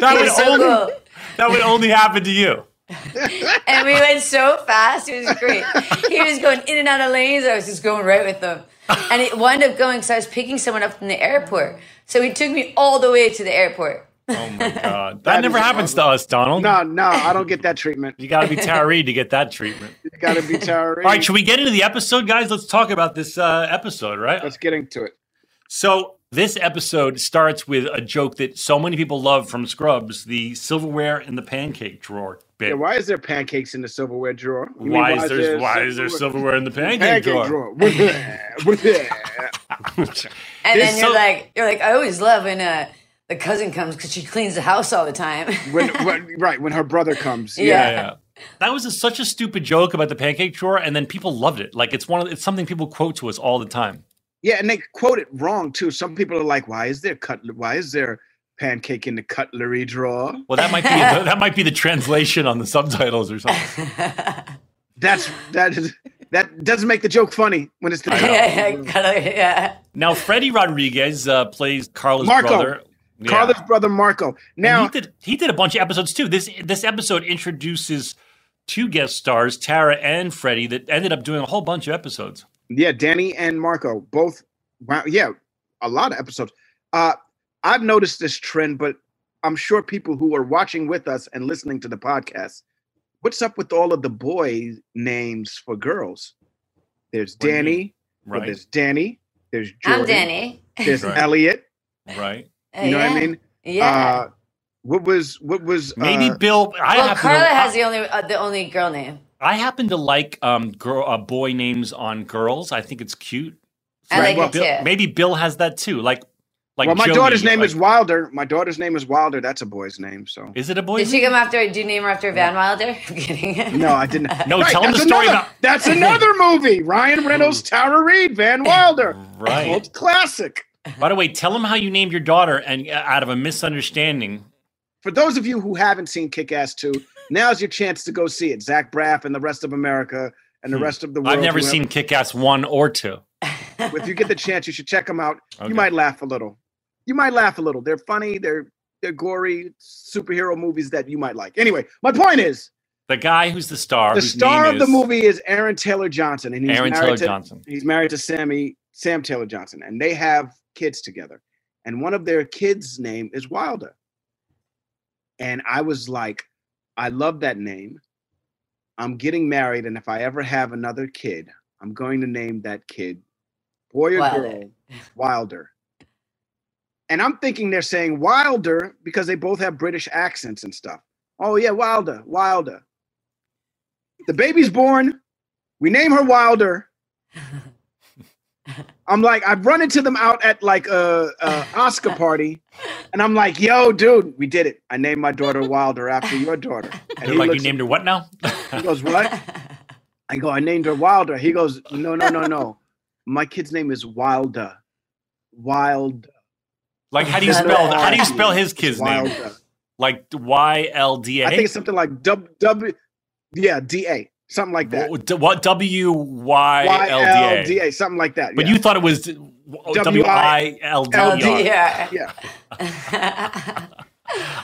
That would so only, cool. that would only happen to you. And we went so fast, it was great. He was going in and out of lanes. I was just going right with them. And it wound up going, so I was picking someone up from the airport. So he took me all the way to the airport. Oh my God. That, never happens to us, Donald. No, no, I don't get that treatment. You got to be Tara Reid to get that treatment. You got to be Tara. All right, should we get into the episode, guys? Let's talk about this uh, episode, right? Let's get into it. So this episode starts with a joke that so many people love from Scrubs: the silverware in the pancake drawer bit. Yeah, why is there pancakes in the silverware drawer? You mean, why, is there why is there silverware in the pancake, drawer? With that, with that. And then you're so- like, you're like, I always love when uh, the cousin comes because she cleans the house all the time. when, when, right when her brother comes. Yeah, yeah. That was a, such a stupid joke about the pancake drawer, and then people loved it. Like it's one of it's something people quote to us all the time. Yeah, and they quote it wrong too. Some people are like, "Why is there cut? Why is there pancake in the cutlery drawer?" Well, that might be that might be the translation on the subtitles or something. That's that is that doesn't make the joke funny when it's the yeah, yeah, kinda, yeah. Now, Freddie Rodriguez uh, plays Carla's Marco. brother. Yeah. Carla's brother Marco. Now he did he did a bunch of episodes too. This this episode introduces two guest stars, Tara and Freddie, that ended up doing a whole bunch of episodes. Yeah, Danny and Marco both. Wow, yeah, a lot of episodes. Uh, I've noticed this trend, but I'm sure people who are watching with us and listening to the podcast, what's up with all of the boy names for girls? There's What do you? Danny. well, Right. there's Danny. There's Jordan. I'm Danny. There's Right. Elliot. Right. You know what I mean? Yeah. Uh, what was what was Maybe uh, Bill. I well, happen Carla to, has the only uh, the only girl name. I happen to like um girl uh, boy names on girls. I think it's cute. I like maybe it Bill, too. Maybe Bill has that too. Like like well, my Jody, daughter's name like- is Wilder. My daughter's name is Wilder. That's a boy's name. So Is it a boy? Did she come after? Did you name her after Van Wilder? I'm kidding. no, I didn't. No, tell him the story another, about- That's another movie. Ryan Reynolds, Tara Reid, Van Wilder. Right. Old classic. By the way, tell him how you named your daughter, and uh, out of a misunderstanding, For those of you who haven't seen Kick Ass 2, now's your chance to go see it. Zach Braff and the rest of America and the Hmm. rest of the world. I've never seen Kick Ass one or two. if you get the chance, you should check them out. Okay. You might laugh a little. You might laugh a little. They're funny. They're they're gory superhero movies that you might like. Anyway, my point is The guy who's the star, the star of the movie is Aaron Taylor Johnson, and he's Aaron married Taylor to, Johnson. He's married to Sammy Sam Taylor Johnson, and they have kids together. And one of their kids' name is Wilder. And I was like, I love that name. I'm getting married, and if I ever have another kid, I'm going to name that kid, boy or Wilder. girl, Wilder. And I'm thinking they're saying Wilder because they both have British accents and stuff. Oh yeah, Wilder, Wilder. The baby's born. We name her Wilder. I'm like, I've run into them out at like a, a Oscar party, and I'm like, "Yo, dude, we did it. I named my daughter Wilder after your daughter." And They're he like, you named her what now? He goes, "What?" I go, I named her Wilder. He goes, no, no, no, no. My kid's name is Wilder. Wild. Like, how do you spell? How do you spell his kid's name? Wilder. Like Y L D A. I think it's something like W. W yeah, D A. Something like that. What, what W Y Y L L D D A? A. Something like that. But yeah. you thought it was W I L D L D. A. Yeah.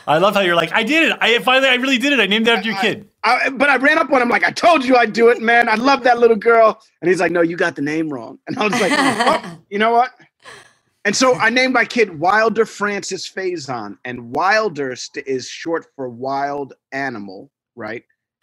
I love how you're like, I did it. I finally, I really did it. I named it after your kid. I, but I ran up on him like, I told you I'd do it, man. I love that little girl. And he's like, No, you got the name wrong. And I was like, oh, You know what? And so I named my kid Wilder Francis Faison. And Wilder st- is short for wild animal, right?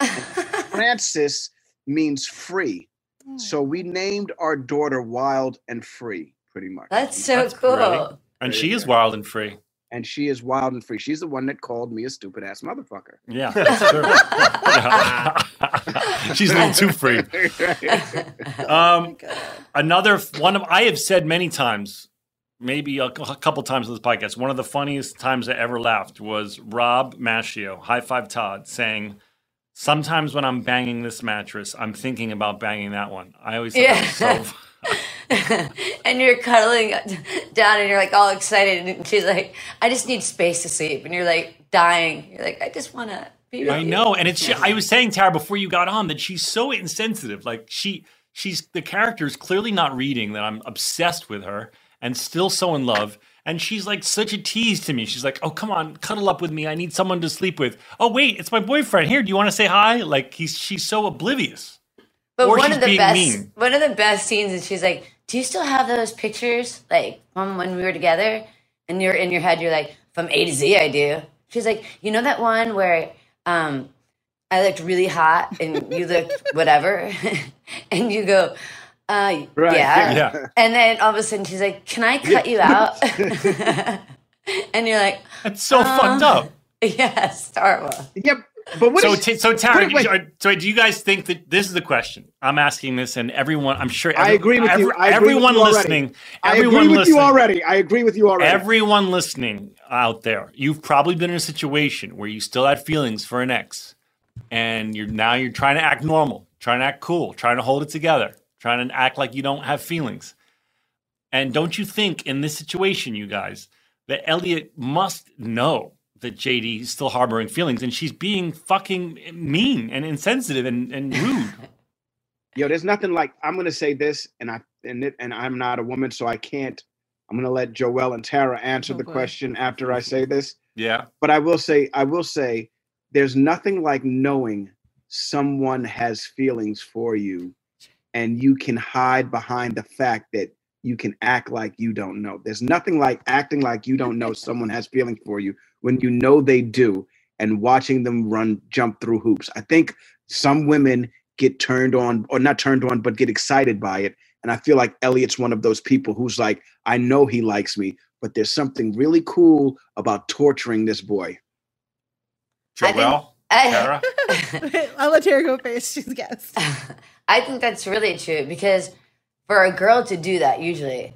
And Francis means free. So we named our daughter Wild and Free, pretty much. That's so cool. And she is wild and free. And she is wild and free. She's the one that called me a stupid ass motherfucker. Yeah. She's a little too free. Um, another one of I have said many times, maybe a, a couple times on this podcast. One of the funniest times I ever laughed was Rob Maschio, High Five Todd, saying, "Sometimes when I'm banging this mattress, I'm thinking about banging that one." I always Yeah. so. and you're cuddling down and you're like all excited and she's like i just need space to sleep and you're like dying you're like i just want to be I you." know, and it's. I was saying Tara before you got on that she's so insensitive. Like she, she's the character is clearly not reading that I'm obsessed with her and still so in love. And she's like such a tease to me. She's like, "Oh, come on, cuddle up with me. I need someone to sleep with." Oh, wait, it's my boyfriend. Here, do you want to say hi? Like he's she's so oblivious. But Or one of the best, mean. one of the best scenes is she's like, "Do you still have those pictures, like from when we were together?" And you're in your head, you're like, "From A to Z, I do." She's like, "You know that one where um, I looked really hot and you looked whatever," and you go, uh, Right, yeah. yeah. And then all of a sudden she's like, "Can I cut you out?" and you're like, That's so Uh, fucked up. "Yes, Starwa." Yep. But what so, is- t- so Tara, wait, wait. do you- so do you guys think that this is the question? I'm asking this, and everyone, I'm sure, I agree with you. every- I agree with everyone you already. listening, I agree with listening, you already. I agree with you already. Everyone listening out there, you've probably been in a situation where you still had feelings for an ex, and you're now you're trying to act normal, trying to act cool, trying to hold it together, trying to act like you don't have feelings. And don't you think in this situation, you guys, that Elliot must know that JD is still harboring feelings and she's being fucking mean and insensitive and, and rude. Yo, there's nothing like I'm gonna say this, and I and it, and I'm not a woman, so I can't. I'm gonna let Joelle and Tara answer oh, the boy. question after I say this. yeah. But I will say, I will say, there's nothing like knowing someone has feelings for you, and you can hide behind the fact that you can act like you don't know. There's nothing like acting like you don't know someone has feelings for you when you know they do, and watching them run jump through hoops. I think some women get turned on, or not turned on, but get excited by it. And I feel like Elliot's one of those people who's like, I know he likes me, but there's something really cool about torturing this boy. I think- Joelle, I- Tara. I'll let Tara go first. She's a guest. I think that's really true because for a girl to do that, usually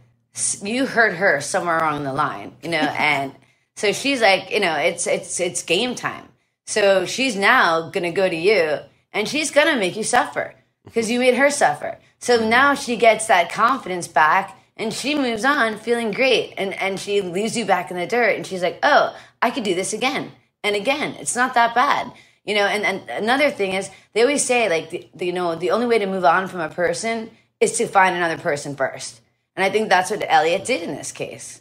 you hurt her somewhere along the line, you know, and so she's like, you know, it's it's it's game time. So she's now gonna go to you, and she's gonna make you suffer because you made her suffer. So mm-hmm. now she gets that confidence back, and she moves on feeling great, and and she leaves you back in the dirt, and she's like, oh, I could do this again and again. It's not that bad you know and, and another thing is they always say like the, the, you know the only way to move on from a person is to find another person first and i think that's what elliot did in this case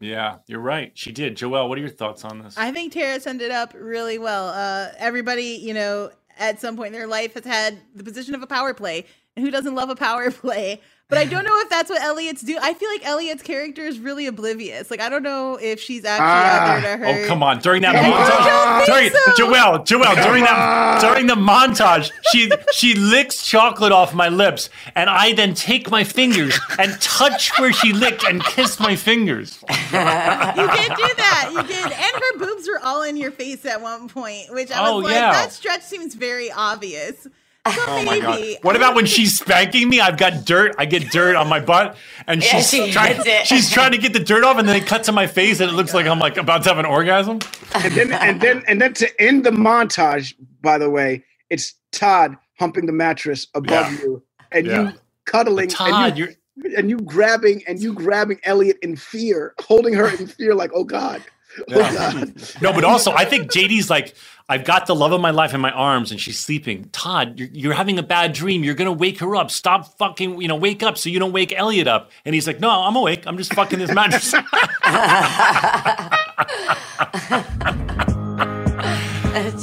Yeah, you're right. She did. Joelle, what are your thoughts on this? I think Tara summed it up really well. Uh, everybody, you know, at some point in their life has had the position of a power play, and who doesn't love a power play? But I don't know if that's what Elliot's do. I feel like Elliot's character is really oblivious. Like I don't know if she's actually out ah. there to Oh come on! During that montage, during think so. Joelle, Joelle, during that during the montage, she she licks chocolate off my lips, and I then take my fingers and touch where she licked and kiss my fingers. You can't do that. You did, and her boobs were all in your face at one point, which I Oh, was like, yeah. that stretch seems very obvious. So Oh my god! What about when she's spanking me? I've got dirt. I get dirt on my butt, and Yeah, she's she trying. She's trying to get the dirt off, and then it cuts to my face, and it looks like I'm like about to have an orgasm. And then and then and then to end the montage, by the way, it's Todd humping the mattress above Yeah. you, and Yeah. you cuddling, But Todd, and you and you grabbing and you grabbing Elliot in fear, holding her in fear, like, oh God, No, but also I think JD's like, I've got the love of my life in my arms and she's sleeping. Todd, you're, you're having a bad dream. You're gonna wake her up. Stop fucking, you know, wake up so you don't wake Elliot up. And he's like, No, I'm awake. I'm just fucking this mattress.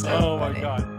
oh my god.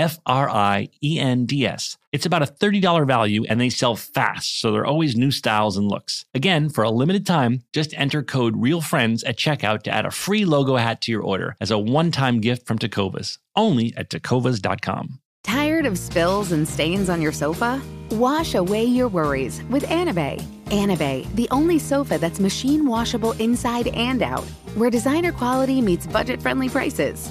F R I E N D S. It's about a $30 value and they sell fast, so there are always new styles and looks. Again, for a limited time, just enter code REALFRIENDS at checkout to add a free logo hat to your order as a one time gift from Tecovas, only at tecovas.com. Tired of spills and stains on your sofa? Wash away your worries with Anabei. Anabei, the only sofa that's machine washable inside and out, where designer quality meets budget friendly prices.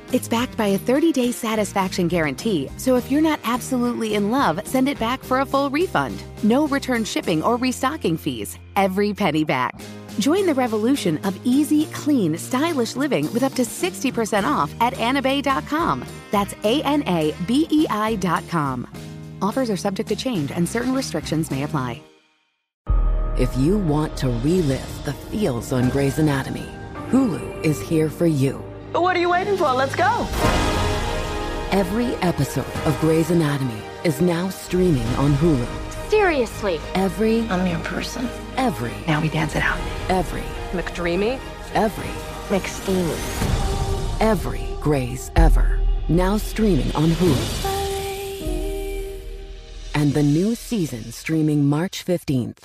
It's backed by a 30 day satisfaction guarantee, so if you're not absolutely in love, send it back for a full refund. No return shipping or restocking fees. Every penny back. Join the revolution of easy, clean, stylish living with up to 60% off at anabei.com. That's A N A B E I.com. Offers are subject to change and certain restrictions may apply. If you want to relive the feels on Grey's Anatomy, Hulu is here for you. What are you waiting for? Let's go. Every episode of Grey's Anatomy is now streaming on Hulu. Seriously. Every I'm your person. every Now we dance it out. every McDreamy. every McSteamy. every Grey's ever now streaming on Hulu. And the new season streaming March 15th.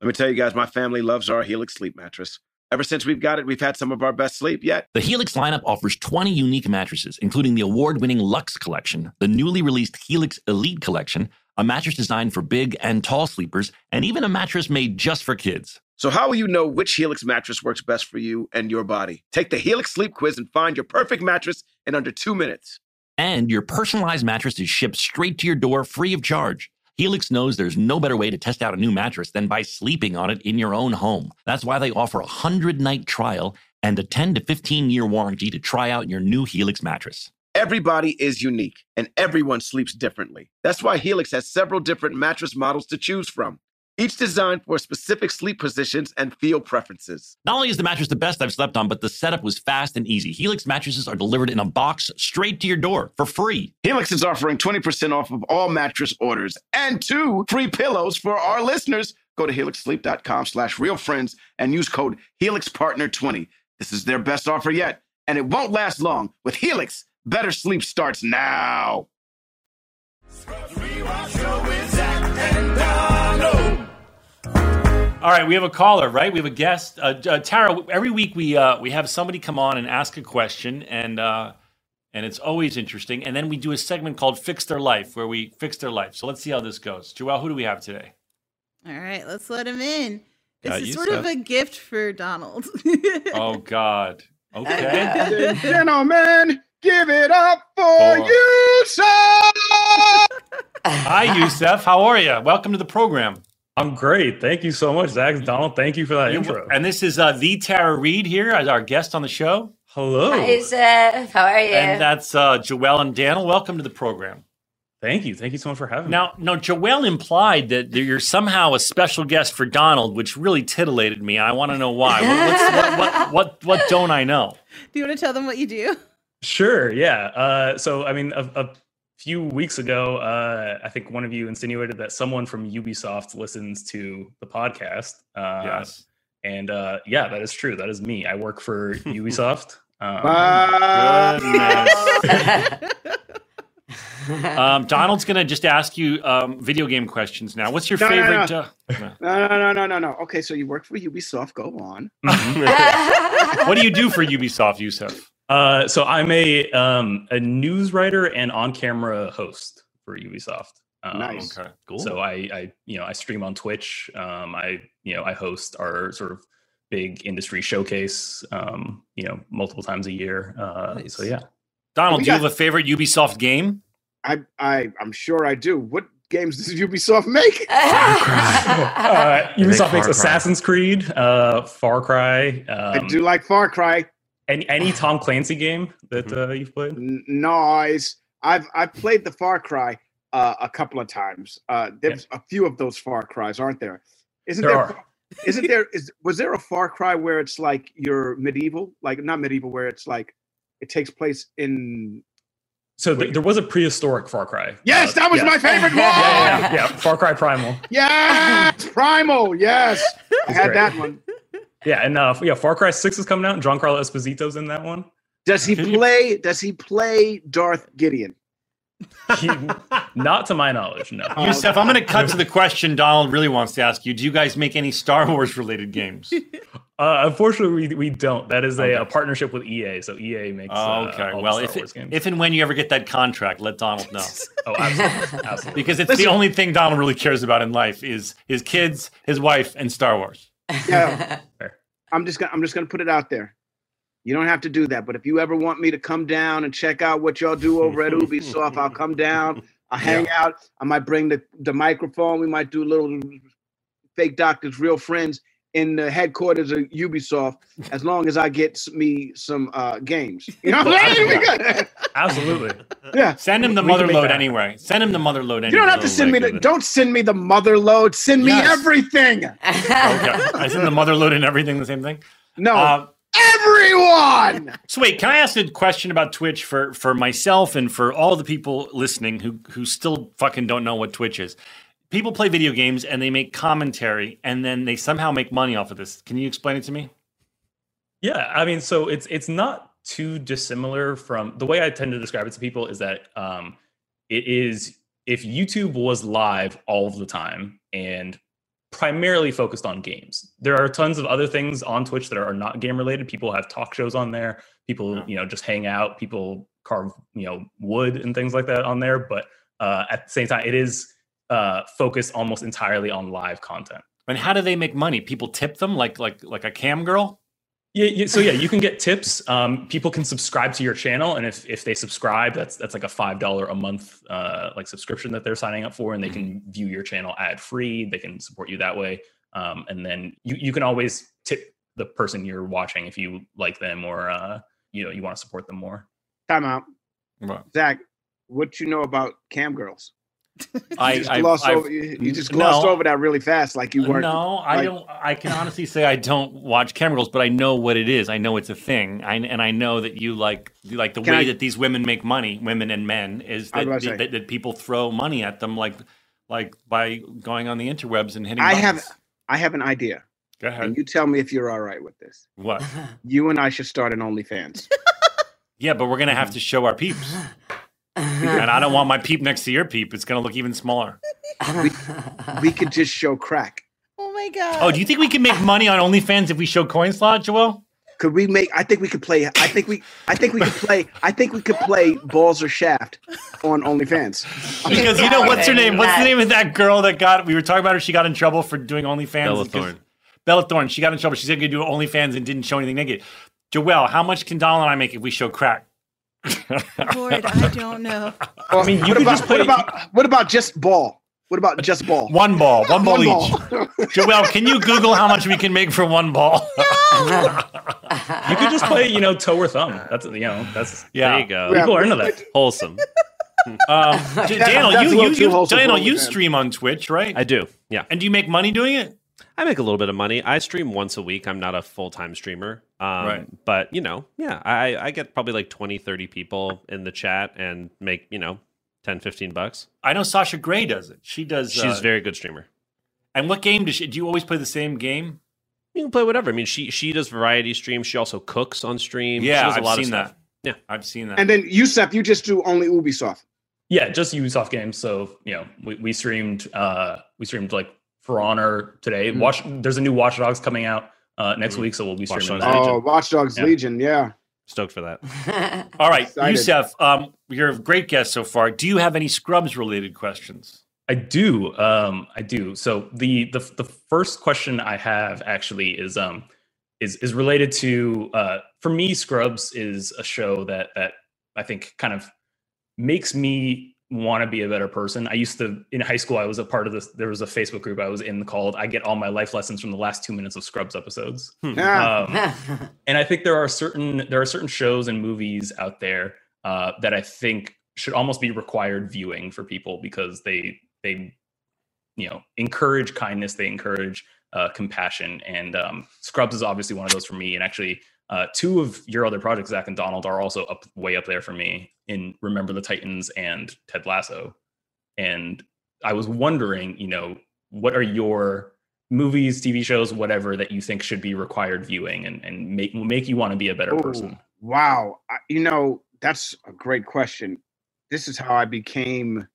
Let me tell you guys, my family loves our Helix sleep mattress. Ever since we've got it, we've had some of our best sleep yet. The Helix lineup offers 20 unique mattresses, including the award winning Luxe Collection, the newly released Helix Elite Collection, a mattress designed for big and tall sleepers, and even a mattress made just for kids. So, how will you know which Helix mattress works best for you and your body? Take the Helix Sleep Quiz and find your perfect mattress in under two minutes. And your personalized mattress is shipped straight to your door free of charge. Helix knows there's no better way to test out a new mattress than by sleeping on it in your own home. That's why they offer a 100 night trial and a 10 to 15 year warranty to try out your new Helix mattress. Everybody is unique and everyone sleeps differently. That's why Helix has several different mattress models to choose from, each designed for specific sleep positions and feel preferences. Not only is the mattress the best I've slept on, but the setup was fast and easy. Helix mattresses are delivered in a box straight to your door for free. Helix is offering 20% off of all mattress orders and two free pillows for our listeners. Go to helixsleep.com slash realfriends and use code HelixPartner20. This is their best offer yet, and it won't last long. With Helix, better sleep starts now. All right, we have a caller, right? We have a guest. Uh, uh, Tara, every week we uh, we have somebody come on and ask a question, and uh, and it's always interesting. And then we do a segment called "Fix Their Life," where we fix their life. So let's see how this goes. Joel, who do we have today? All right, let's let him in. This Got is you, sort of a gift for Donald. Oh God. Okay. Gentlemen, give it up for For- you, sir. Hi, Yusef. How are you? Welcome to the program. I'm great. Thank you so much, Zach. Donald, thank you for that You- intro. And this is uh, the Tara Reid here as our guest on the show. Hello. Hi, Seth. How are you? And that's uh, Joelle and Daniel. Welcome to the program. Thank you. Thank you so much for having me. Now, no, Joelle implied that you're somehow a special guest for Donald, which really titillated me. I want to know why. What, what's, what, what, what, what don't I know? do you want to tell them what you do? Sure. Yeah. Uh, so, I mean, a, a few weeks ago, uh, I think one of you insinuated that someone from Ubisoft listens to the podcast. Uh, Yes. And uh, yeah, that is true. That is me. I work for Ubisoft. Um, Um, Donald's going to just ask you um, video game questions now. What's your No, no, favorite? no. Uh, No, no, no, no, no, no. Okay, so you work for Ubisoft. Go on. what do you do for Ubisoft, Yusef? Uh, so I'm a um, a news writer and on camera host for Ubisoft. Um, Nice. Okay, cool. So I, I, you know, I stream on Twitch. Um, I, you know, I host our sort of big industry showcase. Um, you know, multiple times a year. Uh, So yeah. Donald, do you got- have a favorite Ubisoft game? I, I, I'm sure I do. What games does Ubisoft make? Uh, They make Ubisoft makes Cry. Assassin's Creed, uh, Far Cry. Um, I do like Far Cry. Any any Tom Clancy game that uh, you've played? N- Nice. I've I've played the Far Cry uh, a couple of times. Uh, there's a few of those Far Cries, aren't there? Isn't There there? are. Isn't there? Is was there a Far Cry where it's like you're medieval, like not medieval, where it's like it takes place in? So th- there was a prehistoric Far Cry. Yes, that was yeah. my favorite one. Yeah, yeah, yeah. Far Cry Primal. Yes, Primal. Yes, I had great. that one. Yeah, and uh, yeah, Far Cry Six is coming out. and Giancarlo Esposito's in that one. Does he play? Does he play Darth Gideon? He, not to my knowledge, no. Yusef, I'm going to cut to the question Donald really wants to ask you. Do you guys make any Star Wars related games? Uh, unfortunately, we, we don't. That is a, a partnership with EA. So EA makes. Oh, uh, okay. all the well, Star if, Wars it, games. if and when you ever get that contract, let Donald know. oh, absolutely, absolutely. because it's the only thing Donald really cares about in life is his kids, his wife, and Star Wars. Yeah. I'm just gonna I'm just gonna put it out there. You don't have to do that, but if you ever want me to come down and check out what y'all do over at Ubisoft, I'll come down. I'll hang out. I might bring the, the microphone. We might do a little fake doctors, real friends in the headquarters of Ubisoft. As long as I get me some uh, games, you know what I'm saying? Absolutely. Yeah. Send him the We can mother load anyway. Send him the mother load anyway. You don't have to send me the. Don't send me the mother load. Send me Yes. everything. Okay. I send the mother load and everything the same thing? No. Uh, Everyone. So wait, can I ask a question about Twitch for for myself and for all the people listening who who still fucking don't know what Twitch is? People play video games and they make commentary and then they somehow make money off of this. Can you explain it to me? Yeah, I mean, so it's it's not too dissimilar from the way I tend to describe it to people is that um, it is if YouTube was live all of the time and primarily focused on games. There are tons of other things on Twitch that are not game related. People have talk shows on there. People, you know, just hang out. People carve, you know, wood and things like that on there. But uh, at the same time, it is uh, focused almost entirely on live content. And how do they make money? People tip them like like like a cam girl? Yeah, yeah, so yeah, you can get tips. Um, people can subscribe to your channel, and if if they subscribe, that's that's like a five dollar a month uh, like subscription that they're signing up for, and they can view your channel ad free. They can support you that way, um, and then you you can always tip the person you're watching if you like them or uh, you know you want to support them more. Time out. What? Zach, what do you know about cam girls? I- you just I- glossed over. You, you just glossed No. over that really fast, like you weren't. No, I don't. I can honestly say I don't watch camera girls, but I know what it is. I know it's a thing, I, and I know that you like like the way I- that these women make money, women and men, is that, to that, that people throw money at them, like like by going on the interwebs and hitting. I buttons. have, I have an idea. Go ahead. And you tell me if you're all right with this. What? You and I should start an OnlyFans. Yeah, but we're gonna have mm-hmm. to show our peeps, Uh-huh. and I don't want my peep next to your peep. It's gonna look even smaller. we, we could just show crack. Oh my god. Oh, do you think we can make money on OnlyFans if we show coin slot, Joel? Could we make? I think we could play. I think we. I think we could play. I think we could play balls or shaft on OnlyFans. Because you know what's her name? What's the name of that girl that got? We were talking about her. She got in trouble for doing OnlyFans. Bella Thorne. Bella Thorne. She got in trouble. She said going to do OnlyFans and didn't show anything naked. Joelle, how much can Donald and I make if we show crack? Lord, I don't know. I mean, you what about, just play- What about what about just ball? What about just ball? One ball, one ball One each. ball. Joelle, can you Google how much we can make for one ball? No. You could just play, you know, toe or thumb. That's you know, that's Yeah. There you go. people are into that. Wholesome. Um, That- Daniel, that's you you, you Daniel, you stream on Twitch, right? I do. Yeah. and do you make money doing it? I make a little bit of money. I stream once a week. I'm not a full time streamer. Um, Right. But, you know, yeah, I, I get probably like 20, 30 people in the chat and make, you know, 10, 15 bucks. I know Sasha Grey does it. She does. She's uh, a very good streamer. And what game does she? Do you always play the same game? You can play whatever. I mean, she she does variety streams. She also cooks on stream. she Yeah, does a I've lot seen of stuff. that. Yeah. I've seen that. And then Yusef, you just do only Ubisoft. Yeah, just Ubisoft games. So you know, we, we streamed uh we streamed like For Honor today. Mm. Watch there's a new Watch Dogs coming out uh next Mm. week, so we'll be Watch streaming Dogs that. Legion. Oh, Watch Dogs Yeah. Legion, yeah. Stoked for that. All right, Excited. Youssef, um, you're a great guest so far. Do you have any Scrubs related questions? I do. Um, I do. So the the the first question I have actually is um is is related to uh for me Scrubs is a show that that I think kind of makes me want to be a better person. I used to in high school I was a part of this there was a Facebook group I was in called I get all my life lessons from the last 2 minutes of Scrubs episodes. Yeah. Um, and I think there are certain there are certain shows and movies out there uh, that I think should almost be required viewing for people because they they you know encourage kindness, they encourage uh, compassion, and um, Scrubs is obviously one of those for me. And actually, uh, two of your other projects, Zach and Donald, are also up way up there for me in Remember the Titans and Ted Lasso. And I was wondering, you know, what are your movies, TV shows, whatever that you think should be required viewing and, and make make you want to be a better Ooh, person? Wow. I, you know, that's a great question. This is how I became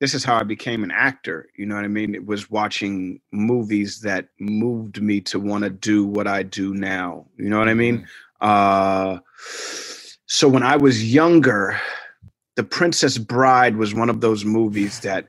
this is how I became an actor. You know what I mean? It was watching movies that moved me to want to do what I do now. You know what I mean? Uh so when I was younger, The Princess Bride was one of those movies that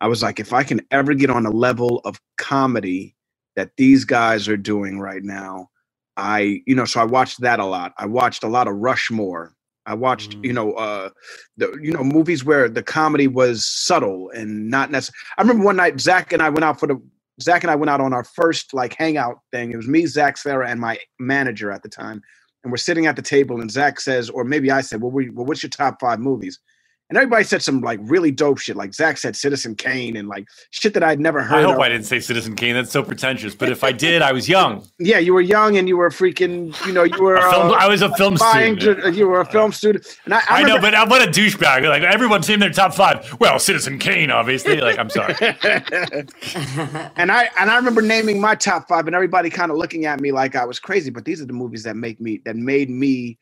I was like, if I can ever get on a level of comedy that these guys are doing right now, I, you know, so I watched that a lot. I watched a lot of Rushmore. I watched, you know, uh, the you know movies where the comedy was subtle and not necessary. I remember one night Zach and I went out for the Zach and I went out on our first like hangout thing. It was me, Zach, Sarah, and my manager at the time, and we're sitting at the table. And Zach says, or maybe I said, "Well, we, well what's your top five movies?" And everybody said some like really dope shit. Like Zach said, Citizen Kane, and like shit that I'd never heard. I hope of. I didn't say Citizen Kane. That's so pretentious. But if I did, I was young. Yeah, you were young and you were freaking, you know, you were. A film- uh, I was a film student. to- you were a film student, and I, I, I, know, but what a douchebag! Like everyone's saying their top five. Well, Citizen Kane, obviously. Like I'm sorry. and I and I remember naming my top five, and everybody kind of looking at me like I was crazy. But these are the movies that make me that made me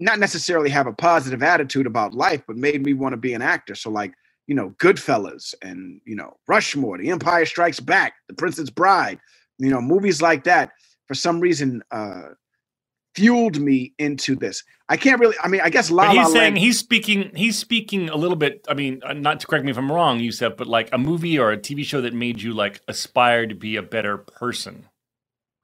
not necessarily have a positive attitude about life, but made me want to be an actor. So like you know, Goodfellas and you know Rushmore, The Empire Strikes Back, The Princess Bride, you know, movies like that. For some reason, uh, fueled me into this. I can't really. I mean, I guess La But La he's saying Land- he's speaking. He's speaking a little bit. I mean, uh, not to correct me if I'm wrong, Yusef, but like a movie or a TV show that made you like aspire to be a better person.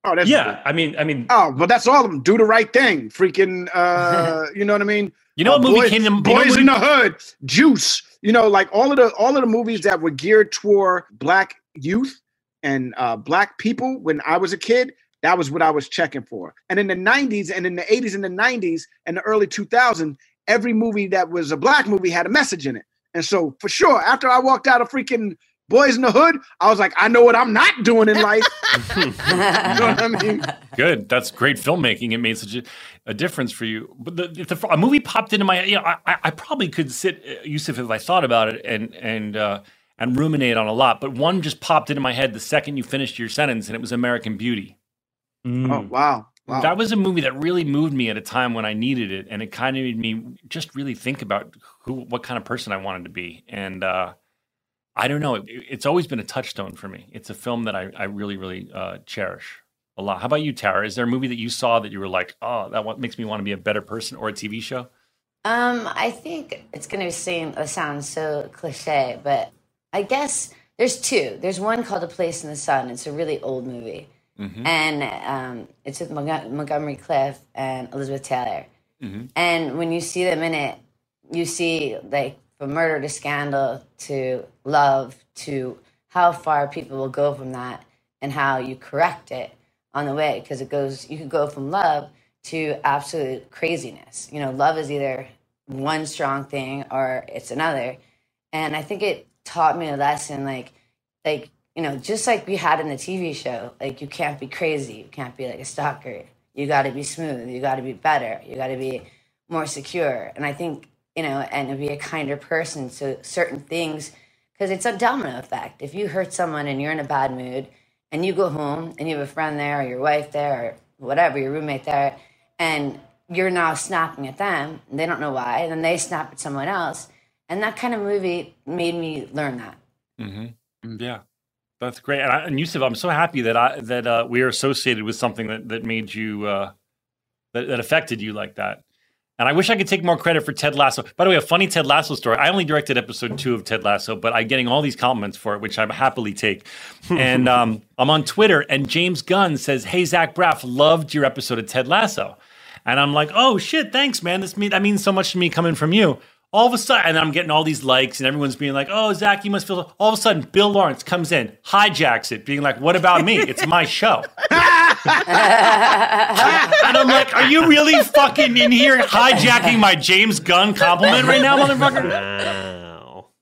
Oh, that's yeah. I mean, I mean, Oh, but that's all of them. Do the right thing. Freaking, uh, you know what I mean? You know Uh, what movie Boys, came to- you know Boys what in the Hood, Juice. You know, like all of the all of the movies that were geared toward black youth and uh, black people when I was a kid. That was what I was checking for. And in the 90s and in the 80s and the 90s and the early 2000s, every movie that was a black movie had a message in it. And so, for sure, after I walked out of freaking Boys in the Hood, I was like, I know what I'm not doing in life. you know what I mean? Good. That's great filmmaking. It made such a, a difference for you. But the, the, a movie popped into my, you know, I, I- I probably could sit, uh, Yusuf, if I thought about it and and uh, and ruminate on a lot. But one just popped into my head the second you finished your sentence, and it was American Beauty. Oh, wow. Wow. That was a movie that really moved me at a time when I needed it, and it kind of made me just really think about who, what kind of person I wanted to be. And uh, I don't know, it, it's always been a touchstone for me. It's a film that I, I really, really uh, cherish. a lot. How about you, Tara? Is there a movie that you saw that you were like, oh, that makes me want to be a better person, or a TV show? Um, I think it's gonna seem it sounds so cliche, but I guess there's two. There's one called A Place in the Sun. It's a really old movie, Mhm. and um, it's with Montg- Montgomery Clift and Elizabeth Taylor. Mhm. And when you see them in it, you see like from murder to scandal to love to how far people will go from that and how you correct it on the way because it goes you could go from love to absolute craziness. You know, love is either one strong thing or it's another. And I think it taught me a lesson like like you know, just like we had in the TV show, like you can't be crazy, you can't be like a stalker. You got to be smooth, you got to be better, you got to be more secure. And I think, you know, and to be a kinder person to certain things because it's a domino effect. If you hurt someone and you're in a bad mood and you go home and you have a friend there or your wife there or whatever, your roommate there, and you're now snapping at them, and they don't know why, and then they snap at someone else. And that kind of movie made me learn that. Mm-hmm. Yeah, that's great. And, I, and Yusuf, I'm so happy that I that uh, we are associated with something that that made you uh, that, that affected you like that. And I wish I could take more credit for Ted Lasso. By the way, a funny Ted Lasso story. I only directed episode two of Ted Lasso, but I'm getting all these compliments for it, which I happily take. and um, I'm on Twitter, and James Gunn says, "Hey Zach Braff, loved your episode of Ted Lasso," and I'm like, "Oh shit, thanks, man. This mean that means so much to me coming from you." All of a sudden, and I'm getting all these likes, and everyone's being like, "Oh, Zach, you must feel." All of a sudden, Bill Lawrence comes in, hijacks it, being like, "What about me? It's my show." and I'm like, "Are you really fucking in here hijacking my James Gunn compliment right now, motherfucker?"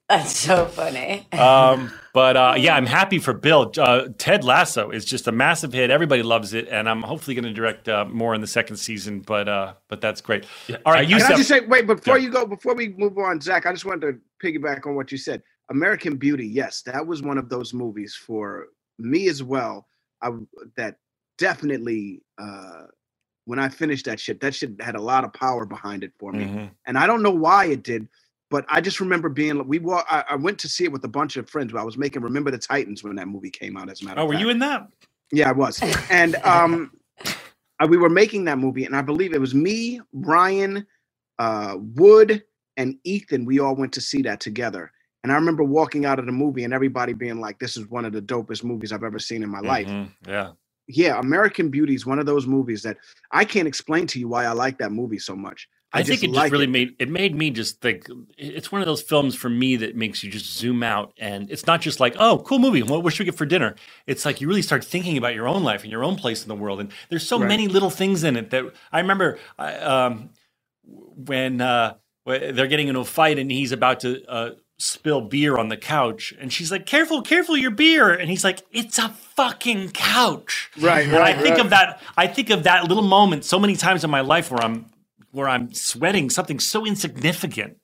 That's so funny. Um, but uh, yeah, I'm happy for Bill. Uh, Ted Lasso is just a massive hit. Everybody loves it, and I'm hopefully going to direct uh, more in the second season. But uh, but that's great. All right, Can I Yusef. just say, wait, before you go, before we move on, Zach, I just wanted to piggyback on what you said. American Beauty, yes, that was one of those movies for me as well. I that definitely uh when I finished that shit, that shit had a lot of power behind it for me. Mhm. And I don't know why it did, but I just remember being we wa- I, I went to see it with a bunch of friends. But I was making Remember the Titans when that movie came out. As a matter Oh, were fact. you in that? Yeah, I was. And um uh, we were making that movie, and I believe it was me, Ryan, uh, Wood, and Ethan. We all went to see that together. And I remember walking out of the movie and everybody being like, "This is one of the dopest movies I've ever seen in my life." Mhm. Yeah. Yeah, American Beauty is one of those movies that I can't explain to you why I like that movie so much. I, think it just like really made it made me just think it's one of those films for me that makes you just zoom out and it's not just like oh cool movie what, what should we get for dinner it's like you really start thinking about your own life and your own place in the world and there's so Right. many little things in it that I remember I, um, when uh, they're getting into a fight and he's about to uh, spill beer on the couch and she's like careful careful your beer and he's like it's a fucking couch Right, and right, I think right. of that I think of that little moment so many times in my life where I'm where I'm sweating something so insignificant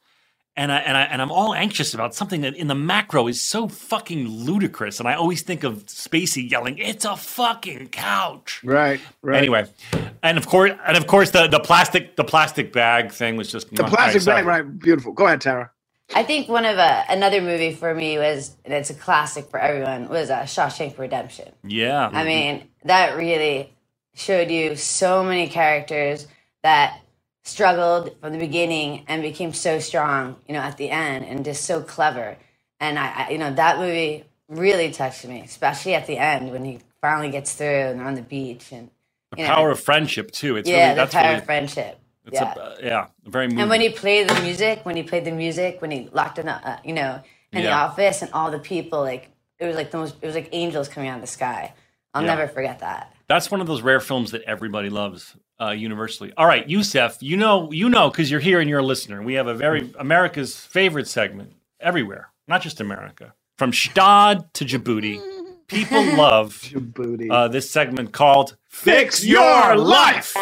and I and I and I'm all anxious about something that in the macro is so fucking ludicrous and I always think of Spacey yelling it's a fucking couch Right, right. anyway and of course and of course the the plastic the plastic bag thing was just the plastic right, bag, right? Beautiful. Go ahead, Tara. I think one of uh, another movie for me was, and it's a classic for everyone, was uh, Shawshank Redemption. yeah I mean, that really showed you so many characters that struggled from the beginning and became so strong, you know, at the end and just so clever. And I, I you know, that movie really touched me, especially at the end when he finally gets through and they're on the beach and the you know, power of friendship too it's yeah, really the that's power really of friendship. It's yeah. a, uh, yeah very moving. And when he played the music, when he played the music, when he locked in, the, uh, you know, in the office, and all the people, like it was like the most, it was like angels coming out of the sky. I'll Yeah. never forget that. That's one of those rare films that everybody loves uh, universally. All right, Youssef, you know, you know, because you're here and you're a listener. We have a very America's favorite segment everywhere, not just America, from Stad to Djibouti. People love Djibouti. Uh, this segment called Fix Your Life.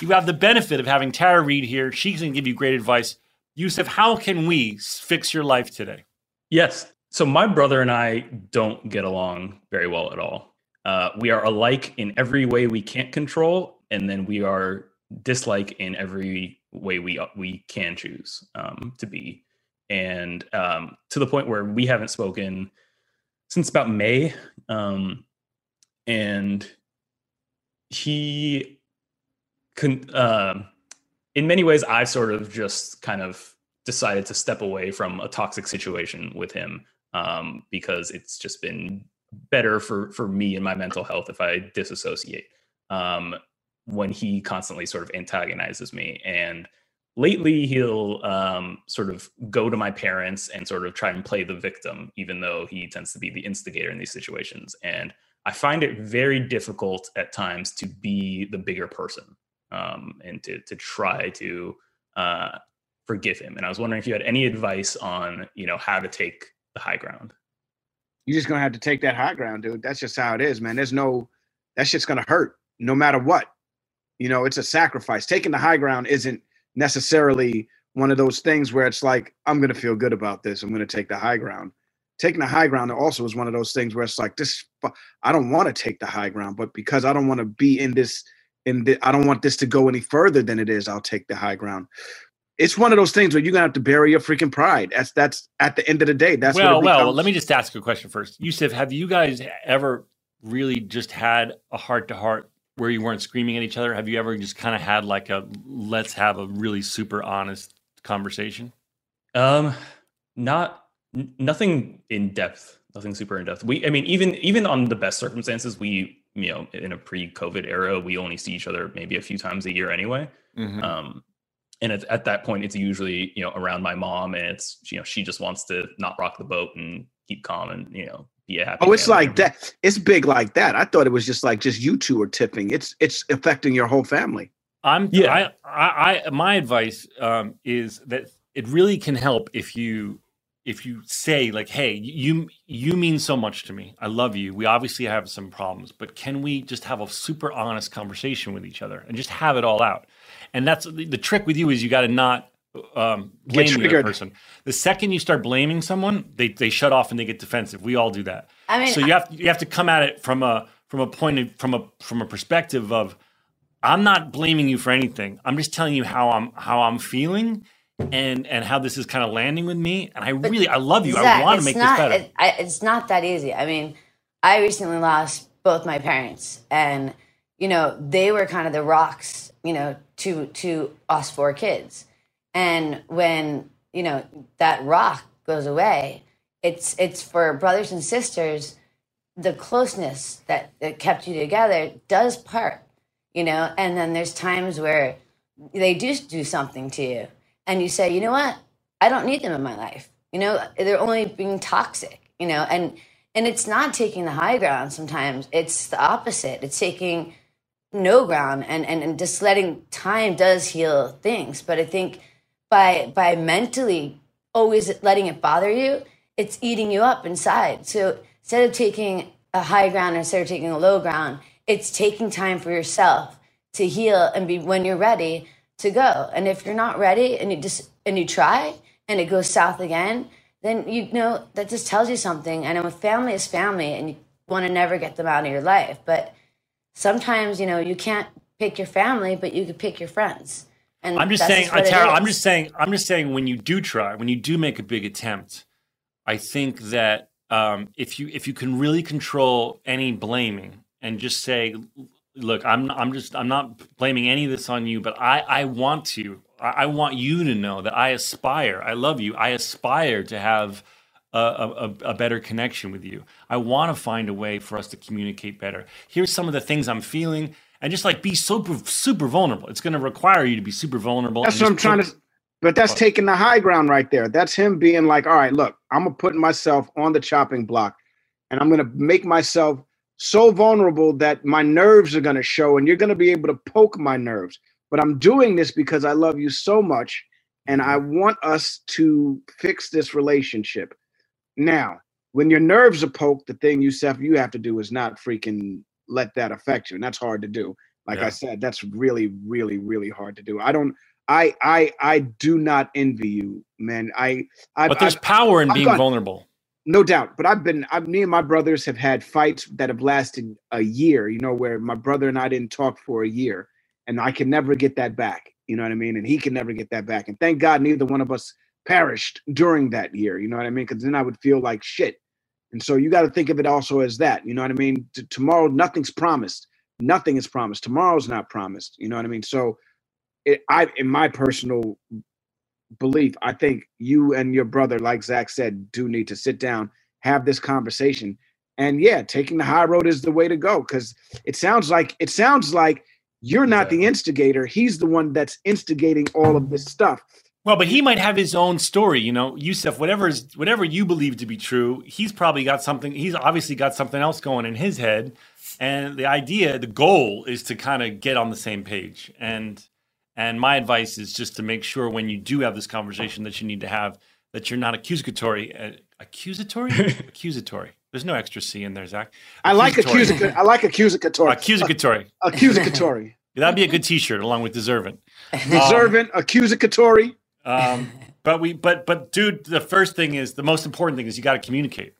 You have the benefit of having Tara Reid here. She's going to give you great advice. Youssef, how can we fix your life today? Yes. So my brother and I don't get along very well at all. Uh, we are alike in every way we can't control, and then we are dislike in every way we we can choose um, to be, and um, to the point where we haven't spoken since about May. Um, and he con- um in many ways i sort of just kind of decided to step away from a toxic situation with him um, because it's just been better for for me and my mental health if i disassociate um, when he constantly sort of antagonizes me. And lately he'll um, sort of go to my parents and sort of try and play the victim even though he tends to be the instigator in these situations. And i find it very difficult at times to be the bigger person um, and to to try to uh, forgive him and i was wondering if you had any advice on you know how to take the high ground You're just gonna have to take that high ground, dude. That's just how it is, man. There's no that shit's gonna hurt no matter what. You know, it's a sacrifice. Taking the high ground isn't necessarily one of those things where it's like, I'm gonna feel good about this. I'm gonna take the high ground. Taking the high ground also is one of those things where it's like this I don't want to take the high ground, but because I don't want to be in this in the, I don't want this to go any further than it is, I'll take the high ground. It's one of those things where you're gonna have to bury your freaking pride. That's that's at the end of the day. That's well, what well. Let me just ask you a question first, Yusuf. Have you guys ever really just had a heart to heart where you weren't screaming at each other? Have you ever just kind of had like a let's have a really super honest conversation? Um, not n- nothing in depth, nothing super in depth. We, I mean, even even on the best circumstances, we, you know, in a pre-COVID era, we only see each other maybe a few times a year anyway. Mhm. Um, and at, at that point, it's usually you know around my mom, and it's you know she just wants to not rock the boat and keep calm and you know be a happy. Oh, it's like that. It's big like that. I thought it was just like just you two are tipping. It's it's affecting your whole family. I'm yeah. I, I, I my advice um, is that it really can help if you if you say like, hey, you you mean so much to me. I love you. We obviously have some problems, but can we just have a super honest conversation with each other and just have it all out? And that's the, the trick with you is you got to not um, blame the other person. The second you start blaming someone, they they shut off and they get defensive. We all do that. I mean, so you have you have to come at it from a from a point of from a from a perspective of I'm not blaming you for anything. I'm just telling you how I'm how I'm feeling and and how this is kind of landing with me. And I really I love you. I want to make not, this better. It, I, it's not that easy. I mean, I recently lost both my parents, and you know they were kind of the rocks, you know, to to us four kids. And when you know that rock goes away, it's it's for brothers and sisters. The closeness that, that kept you together does part, you know. And then there's times where they do do something to you, and you say, you know what, I don't need them in my life. You know, they're only being toxic. You know, and and it's not taking the high ground. Sometimes it's the opposite. It's taking no ground and, and, and just letting time does heal things. But I think by by mentally always letting it bother you, it's eating you up inside. So instead of taking a high ground or instead of taking a low ground, it's taking time for yourself to heal and be when you're ready to go. And if you're not ready and you just and you try and it goes south again, then you know that just tells you something. And with family is family and you want to never get them out of your life. But sometimes, you know, you can't pick your family, but you can pick your friends. And I'm just saying, it Tara. I'm just saying. I'm just saying. When you do try, when you do make a big attempt, I think that um, if you if you can really control any blaming and just say, "Look, I'm I'm just I'm not blaming any of this on you, but I I want to. I, I want you to know that I aspire. I love you. I aspire to have." A, a, a better connection with you. I want to find a way for us to communicate better. Here's some of the things I'm feeling, and just like be super super vulnerable. It's going to require you to be super vulnerable. That's what I'm trying put- to. But that's taking the high ground right there. That's him being like, all right, look, I'm gonna put myself on the chopping block, and I'm gonna make myself so vulnerable that my nerves are gonna show, and you're gonna be able to poke my nerves. But I'm doing this because I love you so much, and I want us to fix this relationship. Now, when your nerves are poked, the thing you you have to do is not freaking let that affect you, and that's hard to do. Like Yeah. I said, that's really, really, really hard to do. I don't. I I I do not envy you, man. I I but there's I, power in I've being gone- vulnerable. No doubt. But I've been, I, me and my brothers have had fights that have lasted a year. You know, where my brother and I didn't talk for a year, and I can never get that back. You know what I mean? And he can never get that back. And thank God neither one of us perished during that year. You know what I mean? Because then I would feel like shit. And so you got to think of it also as that. You know what I mean? T- tomorrow, nothing's promised. Nothing is promised. Tomorrow's not promised. You know what I mean? So, it, I, in my personal belief, I think you and your brother, like Zach said, do need to sit down, have this conversation, and yeah, taking the high road is the way to go because it sounds like it sounds like you're not the instigator. He's the one that's instigating all of this stuff. Well, but he might have his own story, you know. Yusef, whatever is whatever you believe to be true, he's probably got something. He's obviously got something else going in his head, and the idea, the goal, is to kind of get on the same page. And and my advice is just to make sure when you do have this conversation that you need to have that you're not accusatory. Uh, accusatory? accusatory. There's no extra C in there, Zach. I like accusatory. I like accusatory. Accusatory. Accusatory. That'd be a good T-shirt along with deservant. Deserving, accusatory. Um, but we, but but dude, the first thing is the most important thing is you got to communicate.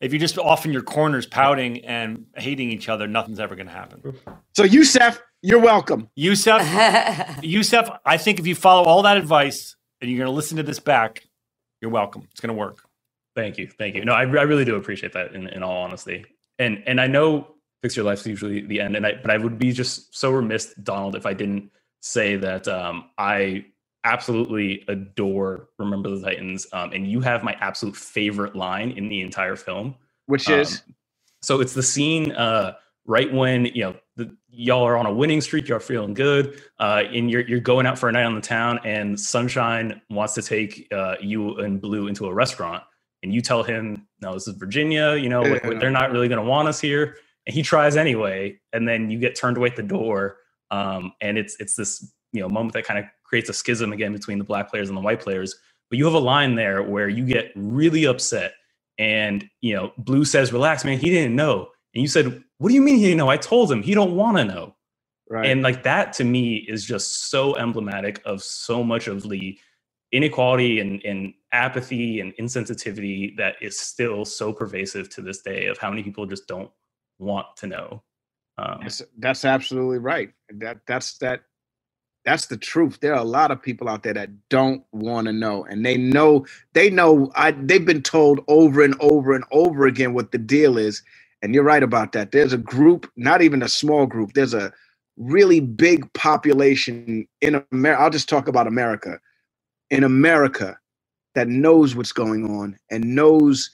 If you're just off in your corners pouting and hating each other, nothing's ever going to happen. So Yusef, you're welcome. Yusef, Yusef, I think if you follow all that advice and you're going to listen to this back, you're welcome. It's going to work. Thank you, thank you. No, I, I really do appreciate that. In, in all honesty, and and I know fix your life's usually the end, and I but I would be just so remiss, Donald, if I didn't say that um, I absolutely adore Remember the Titans, um, and you have my absolute favorite line in the entire film, which is um, so it's the scene uh, right when you know the, y'all are on a winning streak, you're feeling good, uh, and you're you're going out for a night on the town, and Sunshine wants to take uh, you and Blue into a restaurant, and you tell him, "No, this is Virginia. You know, like, they're not really going to want us here." And he tries anyway, and then you get turned away at the door, um, and it's it's this you know moment that kind of creates a schism again between the black players and the white players. But you have a line there where you get really upset, and you know, Blue says, "Relax, man. He didn't know." And you said, "What do you mean he didn't know? I told him. He don't want to know." Right. And like that to me is just so emblematic of so much of the inequality and, and apathy and insensitivity that is still so pervasive to this day of how many people just don't want to know. Um, That's, that's absolutely right. That that's that that's the truth. There are a lot of people out there that don't want to know, and they know they know. I they've been told over and over and over again what the deal is, and you're right about that. There's a group, not even a small group. There's a really big population in America. I'll just talk about America. In America, that knows what's going on and knows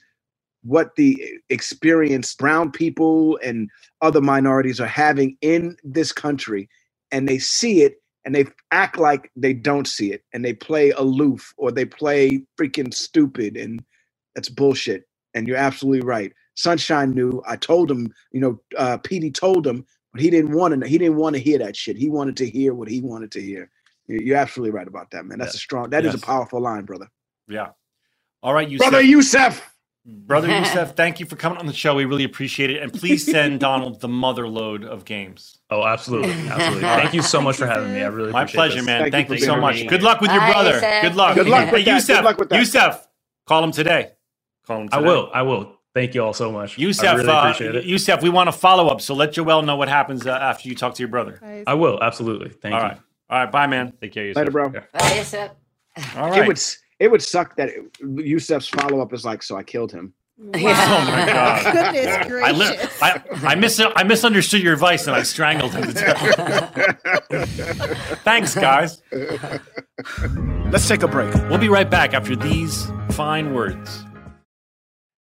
what the experience brown people and other minorities are having in this country and they see it and they act like they don't see it and they play aloof or they play freaking stupid and that's bullshit and you're absolutely right sunshine knew i told him you know uh Petey told him but he didn't want to he didn't want to hear that shit he wanted to hear what he wanted to hear You- you're absolutely right about that man that's a strong That is Yes. a powerful line brother Yeah. All right, Yusef. brother yusef Brother Yusef, thank you for coming on the show. We really appreciate it. And please send Donald the mother load of games. Oh, absolutely. Absolutely. Thank you so much for having me. I really appreciate it. My pleasure, this. man. Thank Thank, you you, so much. me. Good luck with your Bye, brother. Yusef. Good luck. Good luck Hey, with that. Yusef, Good luck with that. Yusef, call him today. Call him I will. I will. Thank you all so much. Yusef, I really uh, appreciate it. Yusef, we want to follow up. So let Joel know what happens uh, after you talk to your brother. I will. Absolutely. Thank All you. right. All right. Bye, man. Take care, later bro Bye, Yusef. All it would it would suck that it, yusef's follow-up is like so i killed him Oh my God. Goodness gracious. I, li- I, I, mis- I misunderstood your advice and I strangled him to death. Thanks, guys. Let's take a break. We'll be right back after these fine words.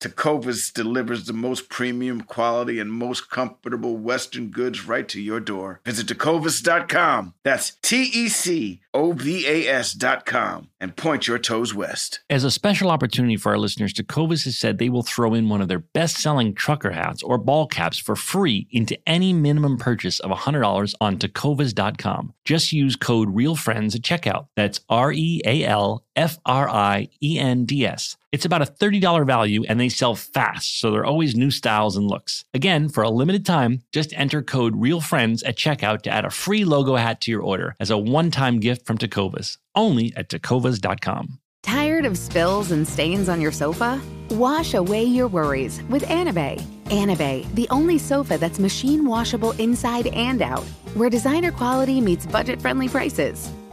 Tecovas delivers the most premium quality and most comfortable Western goods right to your door. Visit tecovas.com. That's T E C O V A S.com and point your toes west. As a special opportunity for our listeners, Tecovas has said they will throw in one of their best selling trucker hats or ball caps for free into any minimum purchase of $100 on tecovas.com. Just use code REALFRIENDS at checkout. That's R E A L F R I E N D S. It's about a $30 value and they sell fast, so there are always new styles and looks. Again, for a limited time, just enter code REALFRIENDS at checkout to add a free logo hat to your order as a one time gift from Tecovas, only at tecovas.com. Tired of spills and stains on your sofa? Wash away your worries with Anabei. Anabei, the only sofa that's machine washable inside and out, where designer quality meets budget friendly prices.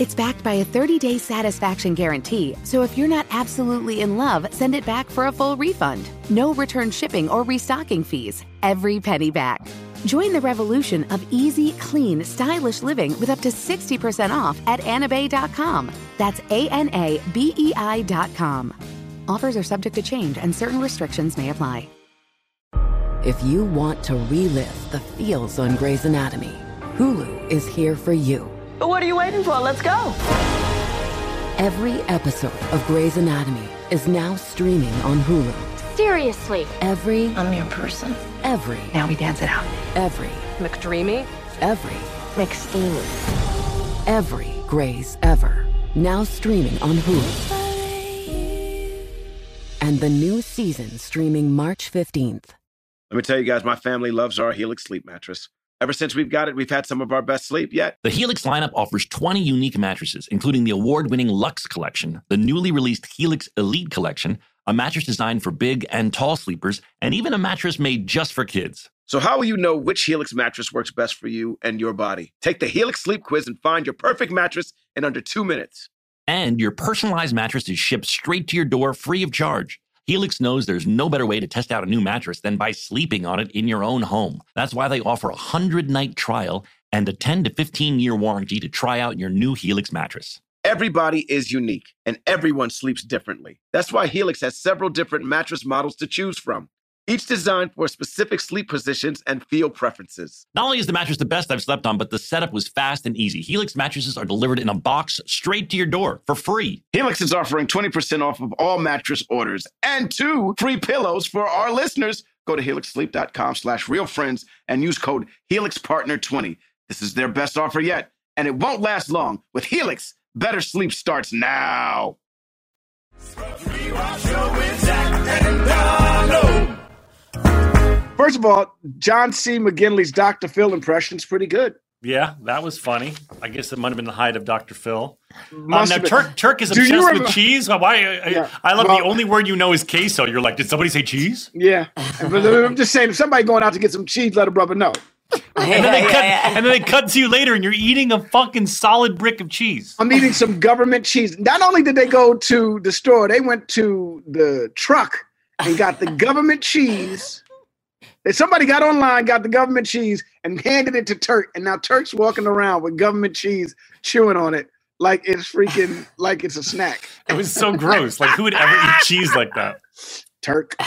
It's backed by a 30 day satisfaction guarantee, so if you're not absolutely in love, send it back for a full refund. No return shipping or restocking fees. Every penny back. Join the revolution of easy, clean, stylish living with up to 60% off at anabei.com. That's A N A B E I.com. Offers are subject to change and certain restrictions may apply. If you want to relive the feels on Grey's Anatomy, Hulu is here for you. What are you waiting for? Let's go. Every episode of Grey's Anatomy is now streaming on Hulu. Seriously. Every I'm your person. every Now we dance it out. every McDreamy. every McSteamy. every Grey's ever now streaming on Hulu. And the new season streaming March 15th. Let me tell you guys, my family loves our Helix sleep mattress. Ever since we've got it, we've had some of our best sleep yet. The Helix lineup offers 20 unique mattresses, including the award winning Luxe Collection, the newly released Helix Elite Collection, a mattress designed for big and tall sleepers, and even a mattress made just for kids. So, how will you know which Helix mattress works best for you and your body? Take the Helix sleep quiz and find your perfect mattress in under two minutes. And your personalized mattress is shipped straight to your door free of charge. Helix knows there's no better way to test out a new mattress than by sleeping on it in your own home. That's why they offer a 100 night trial and a 10 to 15 year warranty to try out your new Helix mattress. Everybody is unique and everyone sleeps differently. That's why Helix has several different mattress models to choose from, each designed for specific sleep positions and feel preferences. Not only is the mattress the best I've slept on, but the setup was fast and easy. Helix mattresses are delivered in a box straight to your door for free. Helix is offering 20% off of all mattress orders and two free pillows for our listeners. Go to helixsleep.com slash realfriends and use code HelixPartner20. This is their best offer yet, and it won't last long. With Helix, better sleep starts now. First of all, John C. McGinley's Dr. Phil impression's pretty good. Yeah, that was funny. I guess it might have been the height of Dr. Phil. Um, now, been. Turk, Turk is Do you obsessed remember- with cheese. Why? I, Yeah. I love Well- the only word you know is queso. You're like, did somebody say cheese? Yeah. I'm just saying, if somebody going out to get some cheese, let a brother know. And then they cut, and then they cut to you later, and you're eating a fucking solid brick of cheese. I'm eating some government cheese. Not only did they go to the store, they went to the truck and got the government cheese. That Somebody got online, got the government cheese, and handed it to Turk. And now Turk's walking around with government cheese, chewing on it like it's freaking like it's a snack. It was so gross. Like, who would ever eat cheese like that? Turk.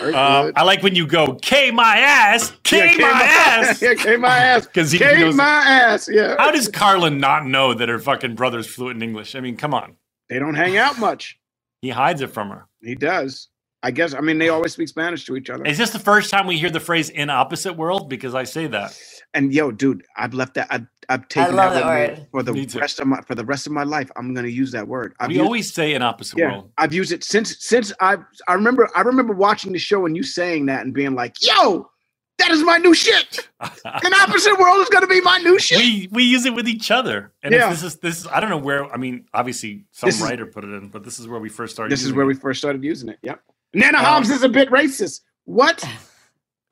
Um, I like when you go, K my ass, K Yeah, my my- ass. Yeah, K my ass. Because he K knows. my ass. Yeah. How does Carla not know that her fucking brother's fluent in English? I mean, come on. They don't hang out much. He hides it from her. He does. I guess. I mean, they always speak Spanish to each other. Is this the first time we hear the phrase "in opposite world"? Because I say that. And yo, dude, I've left that. I've, I've taken love that, that with me word. for the Me too. rest of my for the rest of my life. I'm gonna use that word. I've we used, always say "in opposite yeah, world." I've used it since since I I remember I remember watching the show and you saying that and being like, "Yo, that is my new shit." An opposite world is gonna be my new shit. we we use it with each other, and Yeah. this is this. Is, I don't know where. I mean, obviously, some This is- writer put it in, but this is where we first started. this is where it. we first started using it. Yep. Nana Um, Hobbs is a bit racist. What?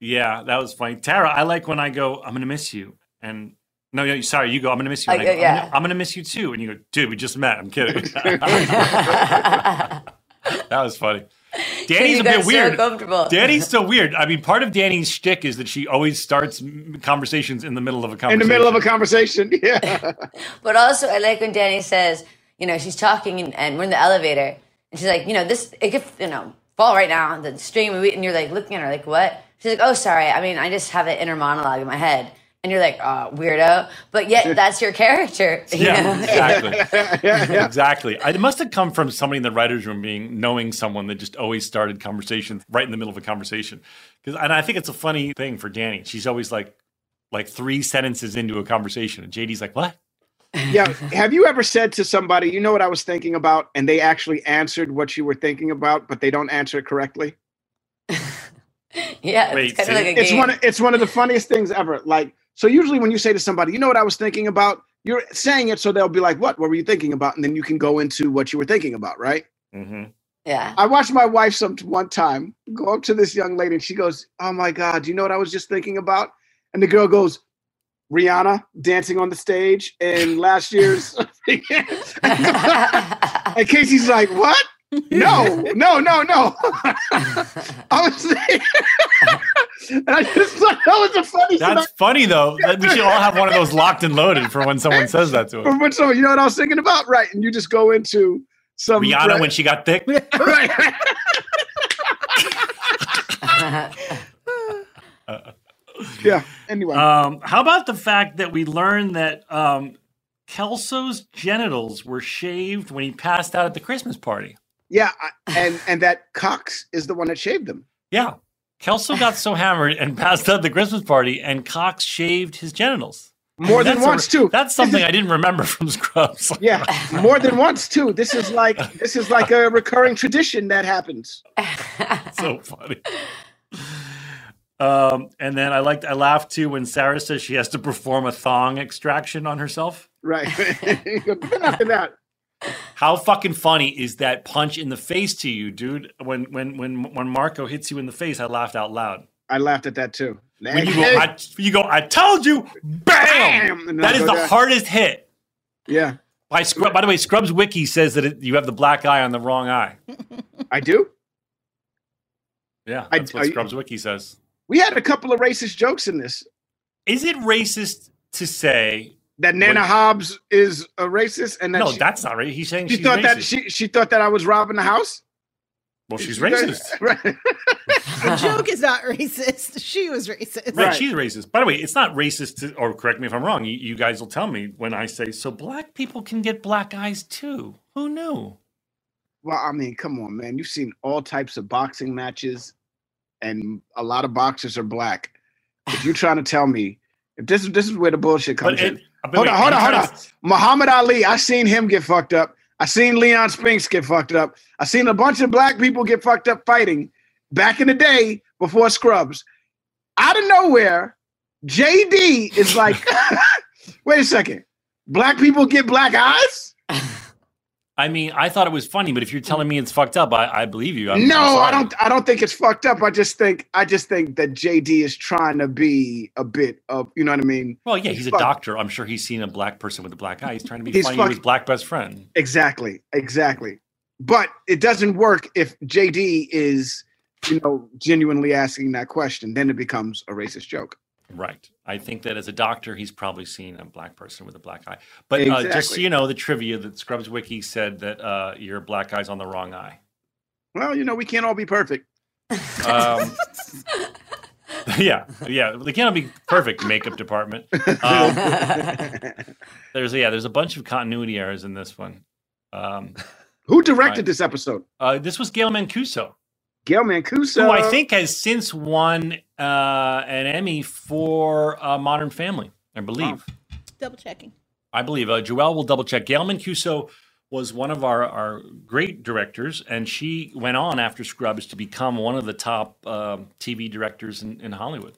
Yeah, that was funny. Tara, I like when I go, I'm gonna miss you. And no, no, sorry, you go, I'm gonna miss you. I I go, go, I'm, yeah. gonna, I'm gonna miss you too. And you go, dude, we just met. I'm kidding. that was funny. Danny's a bit weird. Danny's so weird. I mean, part of Danny's shtick is that she always starts conversations in the middle of a conversation. In the middle of a conversation. Yeah. But also, I like when Danny says, you know, she's talking and, and we're in the elevator, and she's like, you know, this it could, you know, fall right now. The stream, and you're like looking at her like, what? She's like, oh, sorry. I mean, I just have an inner monologue in my head, and you're like, oh, weirdo. But yet, that's your character. you Yeah, know? exactly. Exactly. It must have come from somebody in the writers' room being knowing someone that just always started conversations right in the middle of a conversation. Because, and I think it's a funny thing for Danny. She's always like, like three sentences into a conversation, and JD's like, "What?" Yeah. Have you ever said to somebody, you know what I was thinking about, and they actually answered what you were thinking about, but they don't answer it correctly? yeah, Wait, it's kind of like a It's game. one. It's one of the funniest things ever. Like, so usually when you say to somebody, you know what I was thinking about, you're saying it so they'll be like, what? What were you thinking about? And then you can go into what you were thinking about, right? Mm-hmm. yeah. I watched my wife some one time go up to this young lady and she goes, "Oh my God, do you know what I was just thinking about?" And the girl goes, "Rihanna dancing on the stage in last year's." and Casey's like, "What? No, no, no, no." I was, and I just thought that was a funny. That's funny though. That- We should all have one of those locked and loaded for when someone says that to us. Which someone, you know what I was thinking about, right? And you just go into some Rihanna when she got thick. right. Uh-uh. yeah. Anyway, Um, how about the fact that we learned that um, Kelso's genitals were shaved when he passed out at the Christmas party? yeah, I- and and that Cox is the one that shaved them. Yeah. Kelso got so hammered and passed out at the Christmas party, and Cox shaved his genitals. More than That's a- once, too. That's something I didn't remember from Scrubs. Yeah, more than once too. This is like this is like a recurring tradition that happens. so funny. Um, and then I liked, I laughed too when Sarah says she has to perform a thong extraction on herself. Right. that, How fucking funny is that punch in the face to you, dude? When when when when Marco hits you in the face, I laughed out loud. I laughed at that too. When you go, I, you go, I told you, bam! Bam! That is the down. hardest hit. Yeah, By Scrub, by the way, Scrubs Wiki says that it, you have the black eye on the wrong eye. I do. Yeah, I- that's what I- Scrubs Wiki says. We had a couple of racist jokes in this. Is it racist to say That Nana What- Hobbs is a racist, and that no? she, that's not right. He's saying she she's thought racist. that she she thought that I was robbing the house. well, she's She thought- racist. Right. The joke is not racist. She was racist. Right, she's racist. By the way, it's not racist, to, or correct me if I'm wrong. You, you guys will tell me when I say, so black people can get black eyes too. Who knew? Well, I mean, come on, man. You've seen all types of boxing matches, and a lot of boxers are black. If you're trying to tell me, if this is this is where the bullshit comes But in. hold wait, on, hold I'm on, hold on. to- Muhammad Ali, I seen him get fucked up. I seen Leon Spinks get fucked up. I seen a bunch of black people get fucked up fighting back in the day before Scrubs. Out of nowhere, JD is like, wait a second, black people get black eyes? I mean, I thought it was funny, but if you're telling me it's fucked up, I, I believe you. I'm- no, I'm I don't. I don't think it's fucked up. I just think. I just think that JD is trying to be a bit of. You know what I mean? Well, yeah, he's a fuck- doctor. I'm sure he's seen a black person with a black eye. He's trying to be He's funny with his black best friend. Exactly. Exactly. But it doesn't work if JD is, you know, genuinely asking that question. Then it becomes a racist joke. Right. I think that as a doctor, he's probably seen a black person with a black eye. But uh, just so you know, the trivia that Scrubs Wiki said that uh, your black eye's on the wrong eye. Well, you know, we can't all be perfect. Um, yeah, yeah, they can't all be perfect. Makeup department. Um, there's yeah, there's a bunch of continuity errors in this one. Um, Who directed Right. this episode? uh, this was Gail Mancuso, Gail Mancuso. who I think has since won uh, an Emmy for uh, Modern Family. I believe. Double checking. I believe. Uh, Joelle will double check. Gail Mancuso was one of our, our great directors, and she went on after Scrubs to become one of the top um, TV directors in, in Hollywood.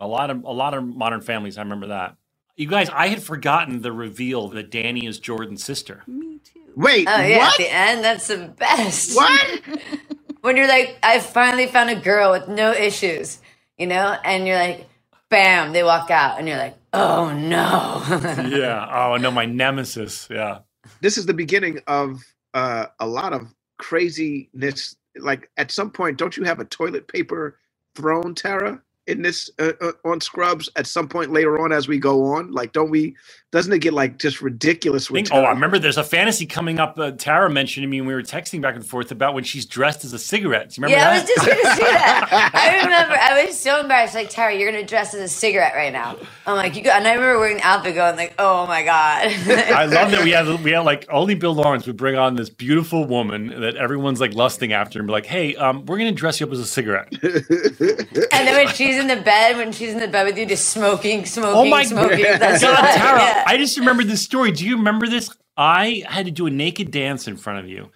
A lot of a lot of Modern Families. I remember that. You guys, I had forgotten the reveal that Danny is Jordan's sister. Me too. Wait, Oh yeah, what? at the end, that's the best. What? when you're like, I finally found a girl with no issues. You know, and you're like, bam, they walk out, and you're like, oh no. yeah. Oh no, my nemesis. Yeah. This is the beginning of uh, a lot of craziness. Like at some point, don't you have a toilet paper throne, Tara? In this uh, uh, on Scrubs at some point later on as we go on, like don't we? Doesn't it get like just ridiculous? With Think- oh, I remember there's a fantasy coming up. Uh, Tara mentioned to me when we were texting back and forth about when she's dressed as a cigarette. Do you remember yeah, I was just gonna say that. I remember I was so embarrassed. Like Tara, you're gonna dress as a cigarette right now. I'm like, you got, and I remember wearing the outfit, going like, oh my god. I love that we had we had like only Bill Lawrence would bring on this beautiful woman that everyone's like lusting after and be like, hey, um, we're gonna dress you up as a cigarette. And then when she's in the bed, when she's in the bed with you, just smoking, smoking, Oh my smoking. god, That's God, what- Tara! yeah. I just remembered this story. Do you remember this? I had to do a naked dance in front of you.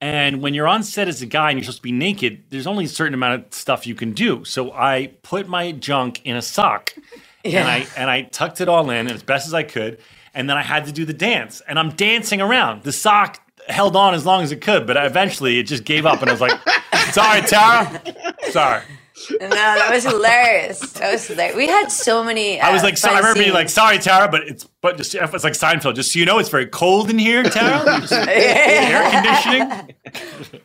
And when you're on set as a guy and you're supposed to be naked, there's only a certain amount of stuff you can do. So I put my junk in a sock and I and I tucked it all in as best as I could. And then I had to do the dance. And I'm dancing around. The sock held on as long as it could, but eventually it just gave up and I was like, sorry, Tara. Sorry. No, that was hilarious. That was hilarious. We had so many. I was uh, like, so, I fun remember being like, sorry, Tara, but it's but just it's like Seinfeld. Just so you know, it's very cold in here, Tara. Air conditioning.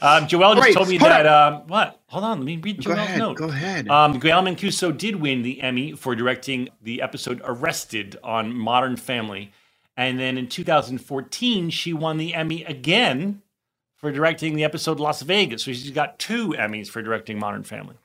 Um, Joelle just Wait, told me that. Um, what? Hold on, let me read Go Joelle's ahead, note. go ahead. Um, Gail Mancuso did win the Emmy for directing the episode "Arrested" on Modern Family, and then in 2014 she won the Emmy again for directing the episode Las Vegas. So she's got two Emmys for directing Modern Family.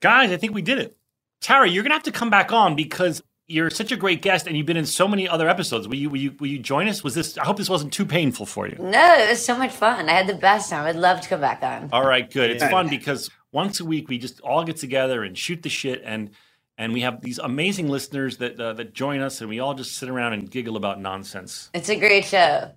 Guys, I think we did it. Tara, you're gonna have to come back on because you're such a great guest, and you've been in so many other episodes. Will you? Will you? Will you join us? Was this? I hope this wasn't too painful for you. No, it was so much fun. I had the best time. I'd love to come back on. All right, good. It's fun because once a week we just all get together and shoot the shit, and and we have these amazing listeners that uh, that join us, and we all just sit around and giggle about nonsense. It's a great show.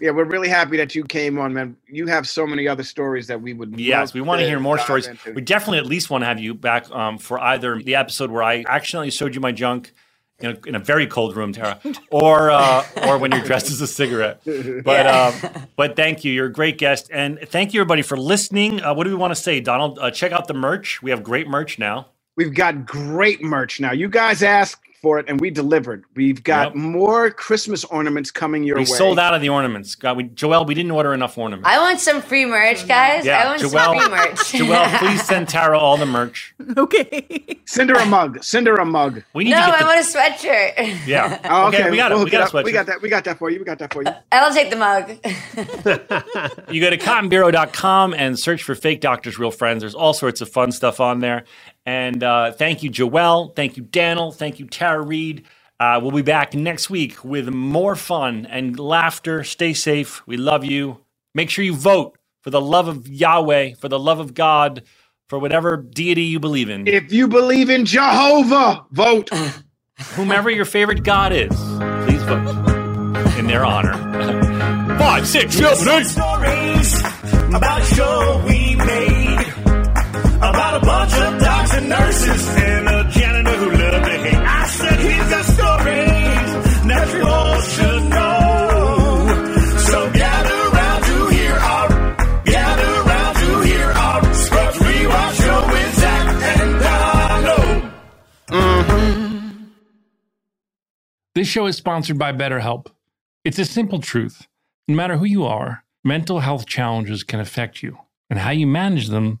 Yeah, we're really happy that you came on, man. You have so many other stories that we would. Yes, love we want to hear more stories. into. We definitely at least want to have you back um, for either the episode where I accidentally showed you my junk in a, in a very cold room, Tara, or uh, or when you're dressed as a cigarette. But um, but thank you, you're a great guest, and thank you everybody for listening. Uh, what do we want to say, Donald? Uh, check out the merch. We have great merch now. We've got great merch now. You guys asked for it, and we delivered. We've got Yep. more Christmas ornaments coming your we way. We sold out of the ornaments. God, we, Joelle, we didn't order enough ornaments. I want some free merch, guys. I want some free merch. Joelle, please send Tara all the merch. Okay. Send her a mug. Send her a mug. We need no, to get I the, want a sweatshirt. yeah. Oh, okay, we got we'll it. hook We got up. a We got that. We got that for you. We got that for you. I'll take the mug. You go to cottonbureau.com and search for Fake Doctors Real Friends. There's all sorts of fun stuff on there. And uh, thank you, Joelle. Thank you, Daniel. Thank you, Tara Reid. Uh, we'll be back next week with more fun and laughter. Stay safe. We love you. Make sure you vote for the love of Yahweh, for the love of God, for whatever deity you believe in. If you believe in Jehovah, vote. Whomever your favorite God is, please vote in their honor. Five, six, seven, eight. stories about a show we made about a bunch of docs and nurses and a janitor who loved to hate. I said he's got stories should know. So gather round to hear our, gather round to hear our Scrubs Rewatch show with Zach and Donald. Mm-hmm. This show is sponsored by BetterHelp. It's a simple truth. No matter who you are, mental health challenges can affect you, and how you manage them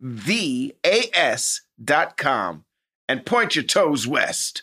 V A S dot com and point your toes west.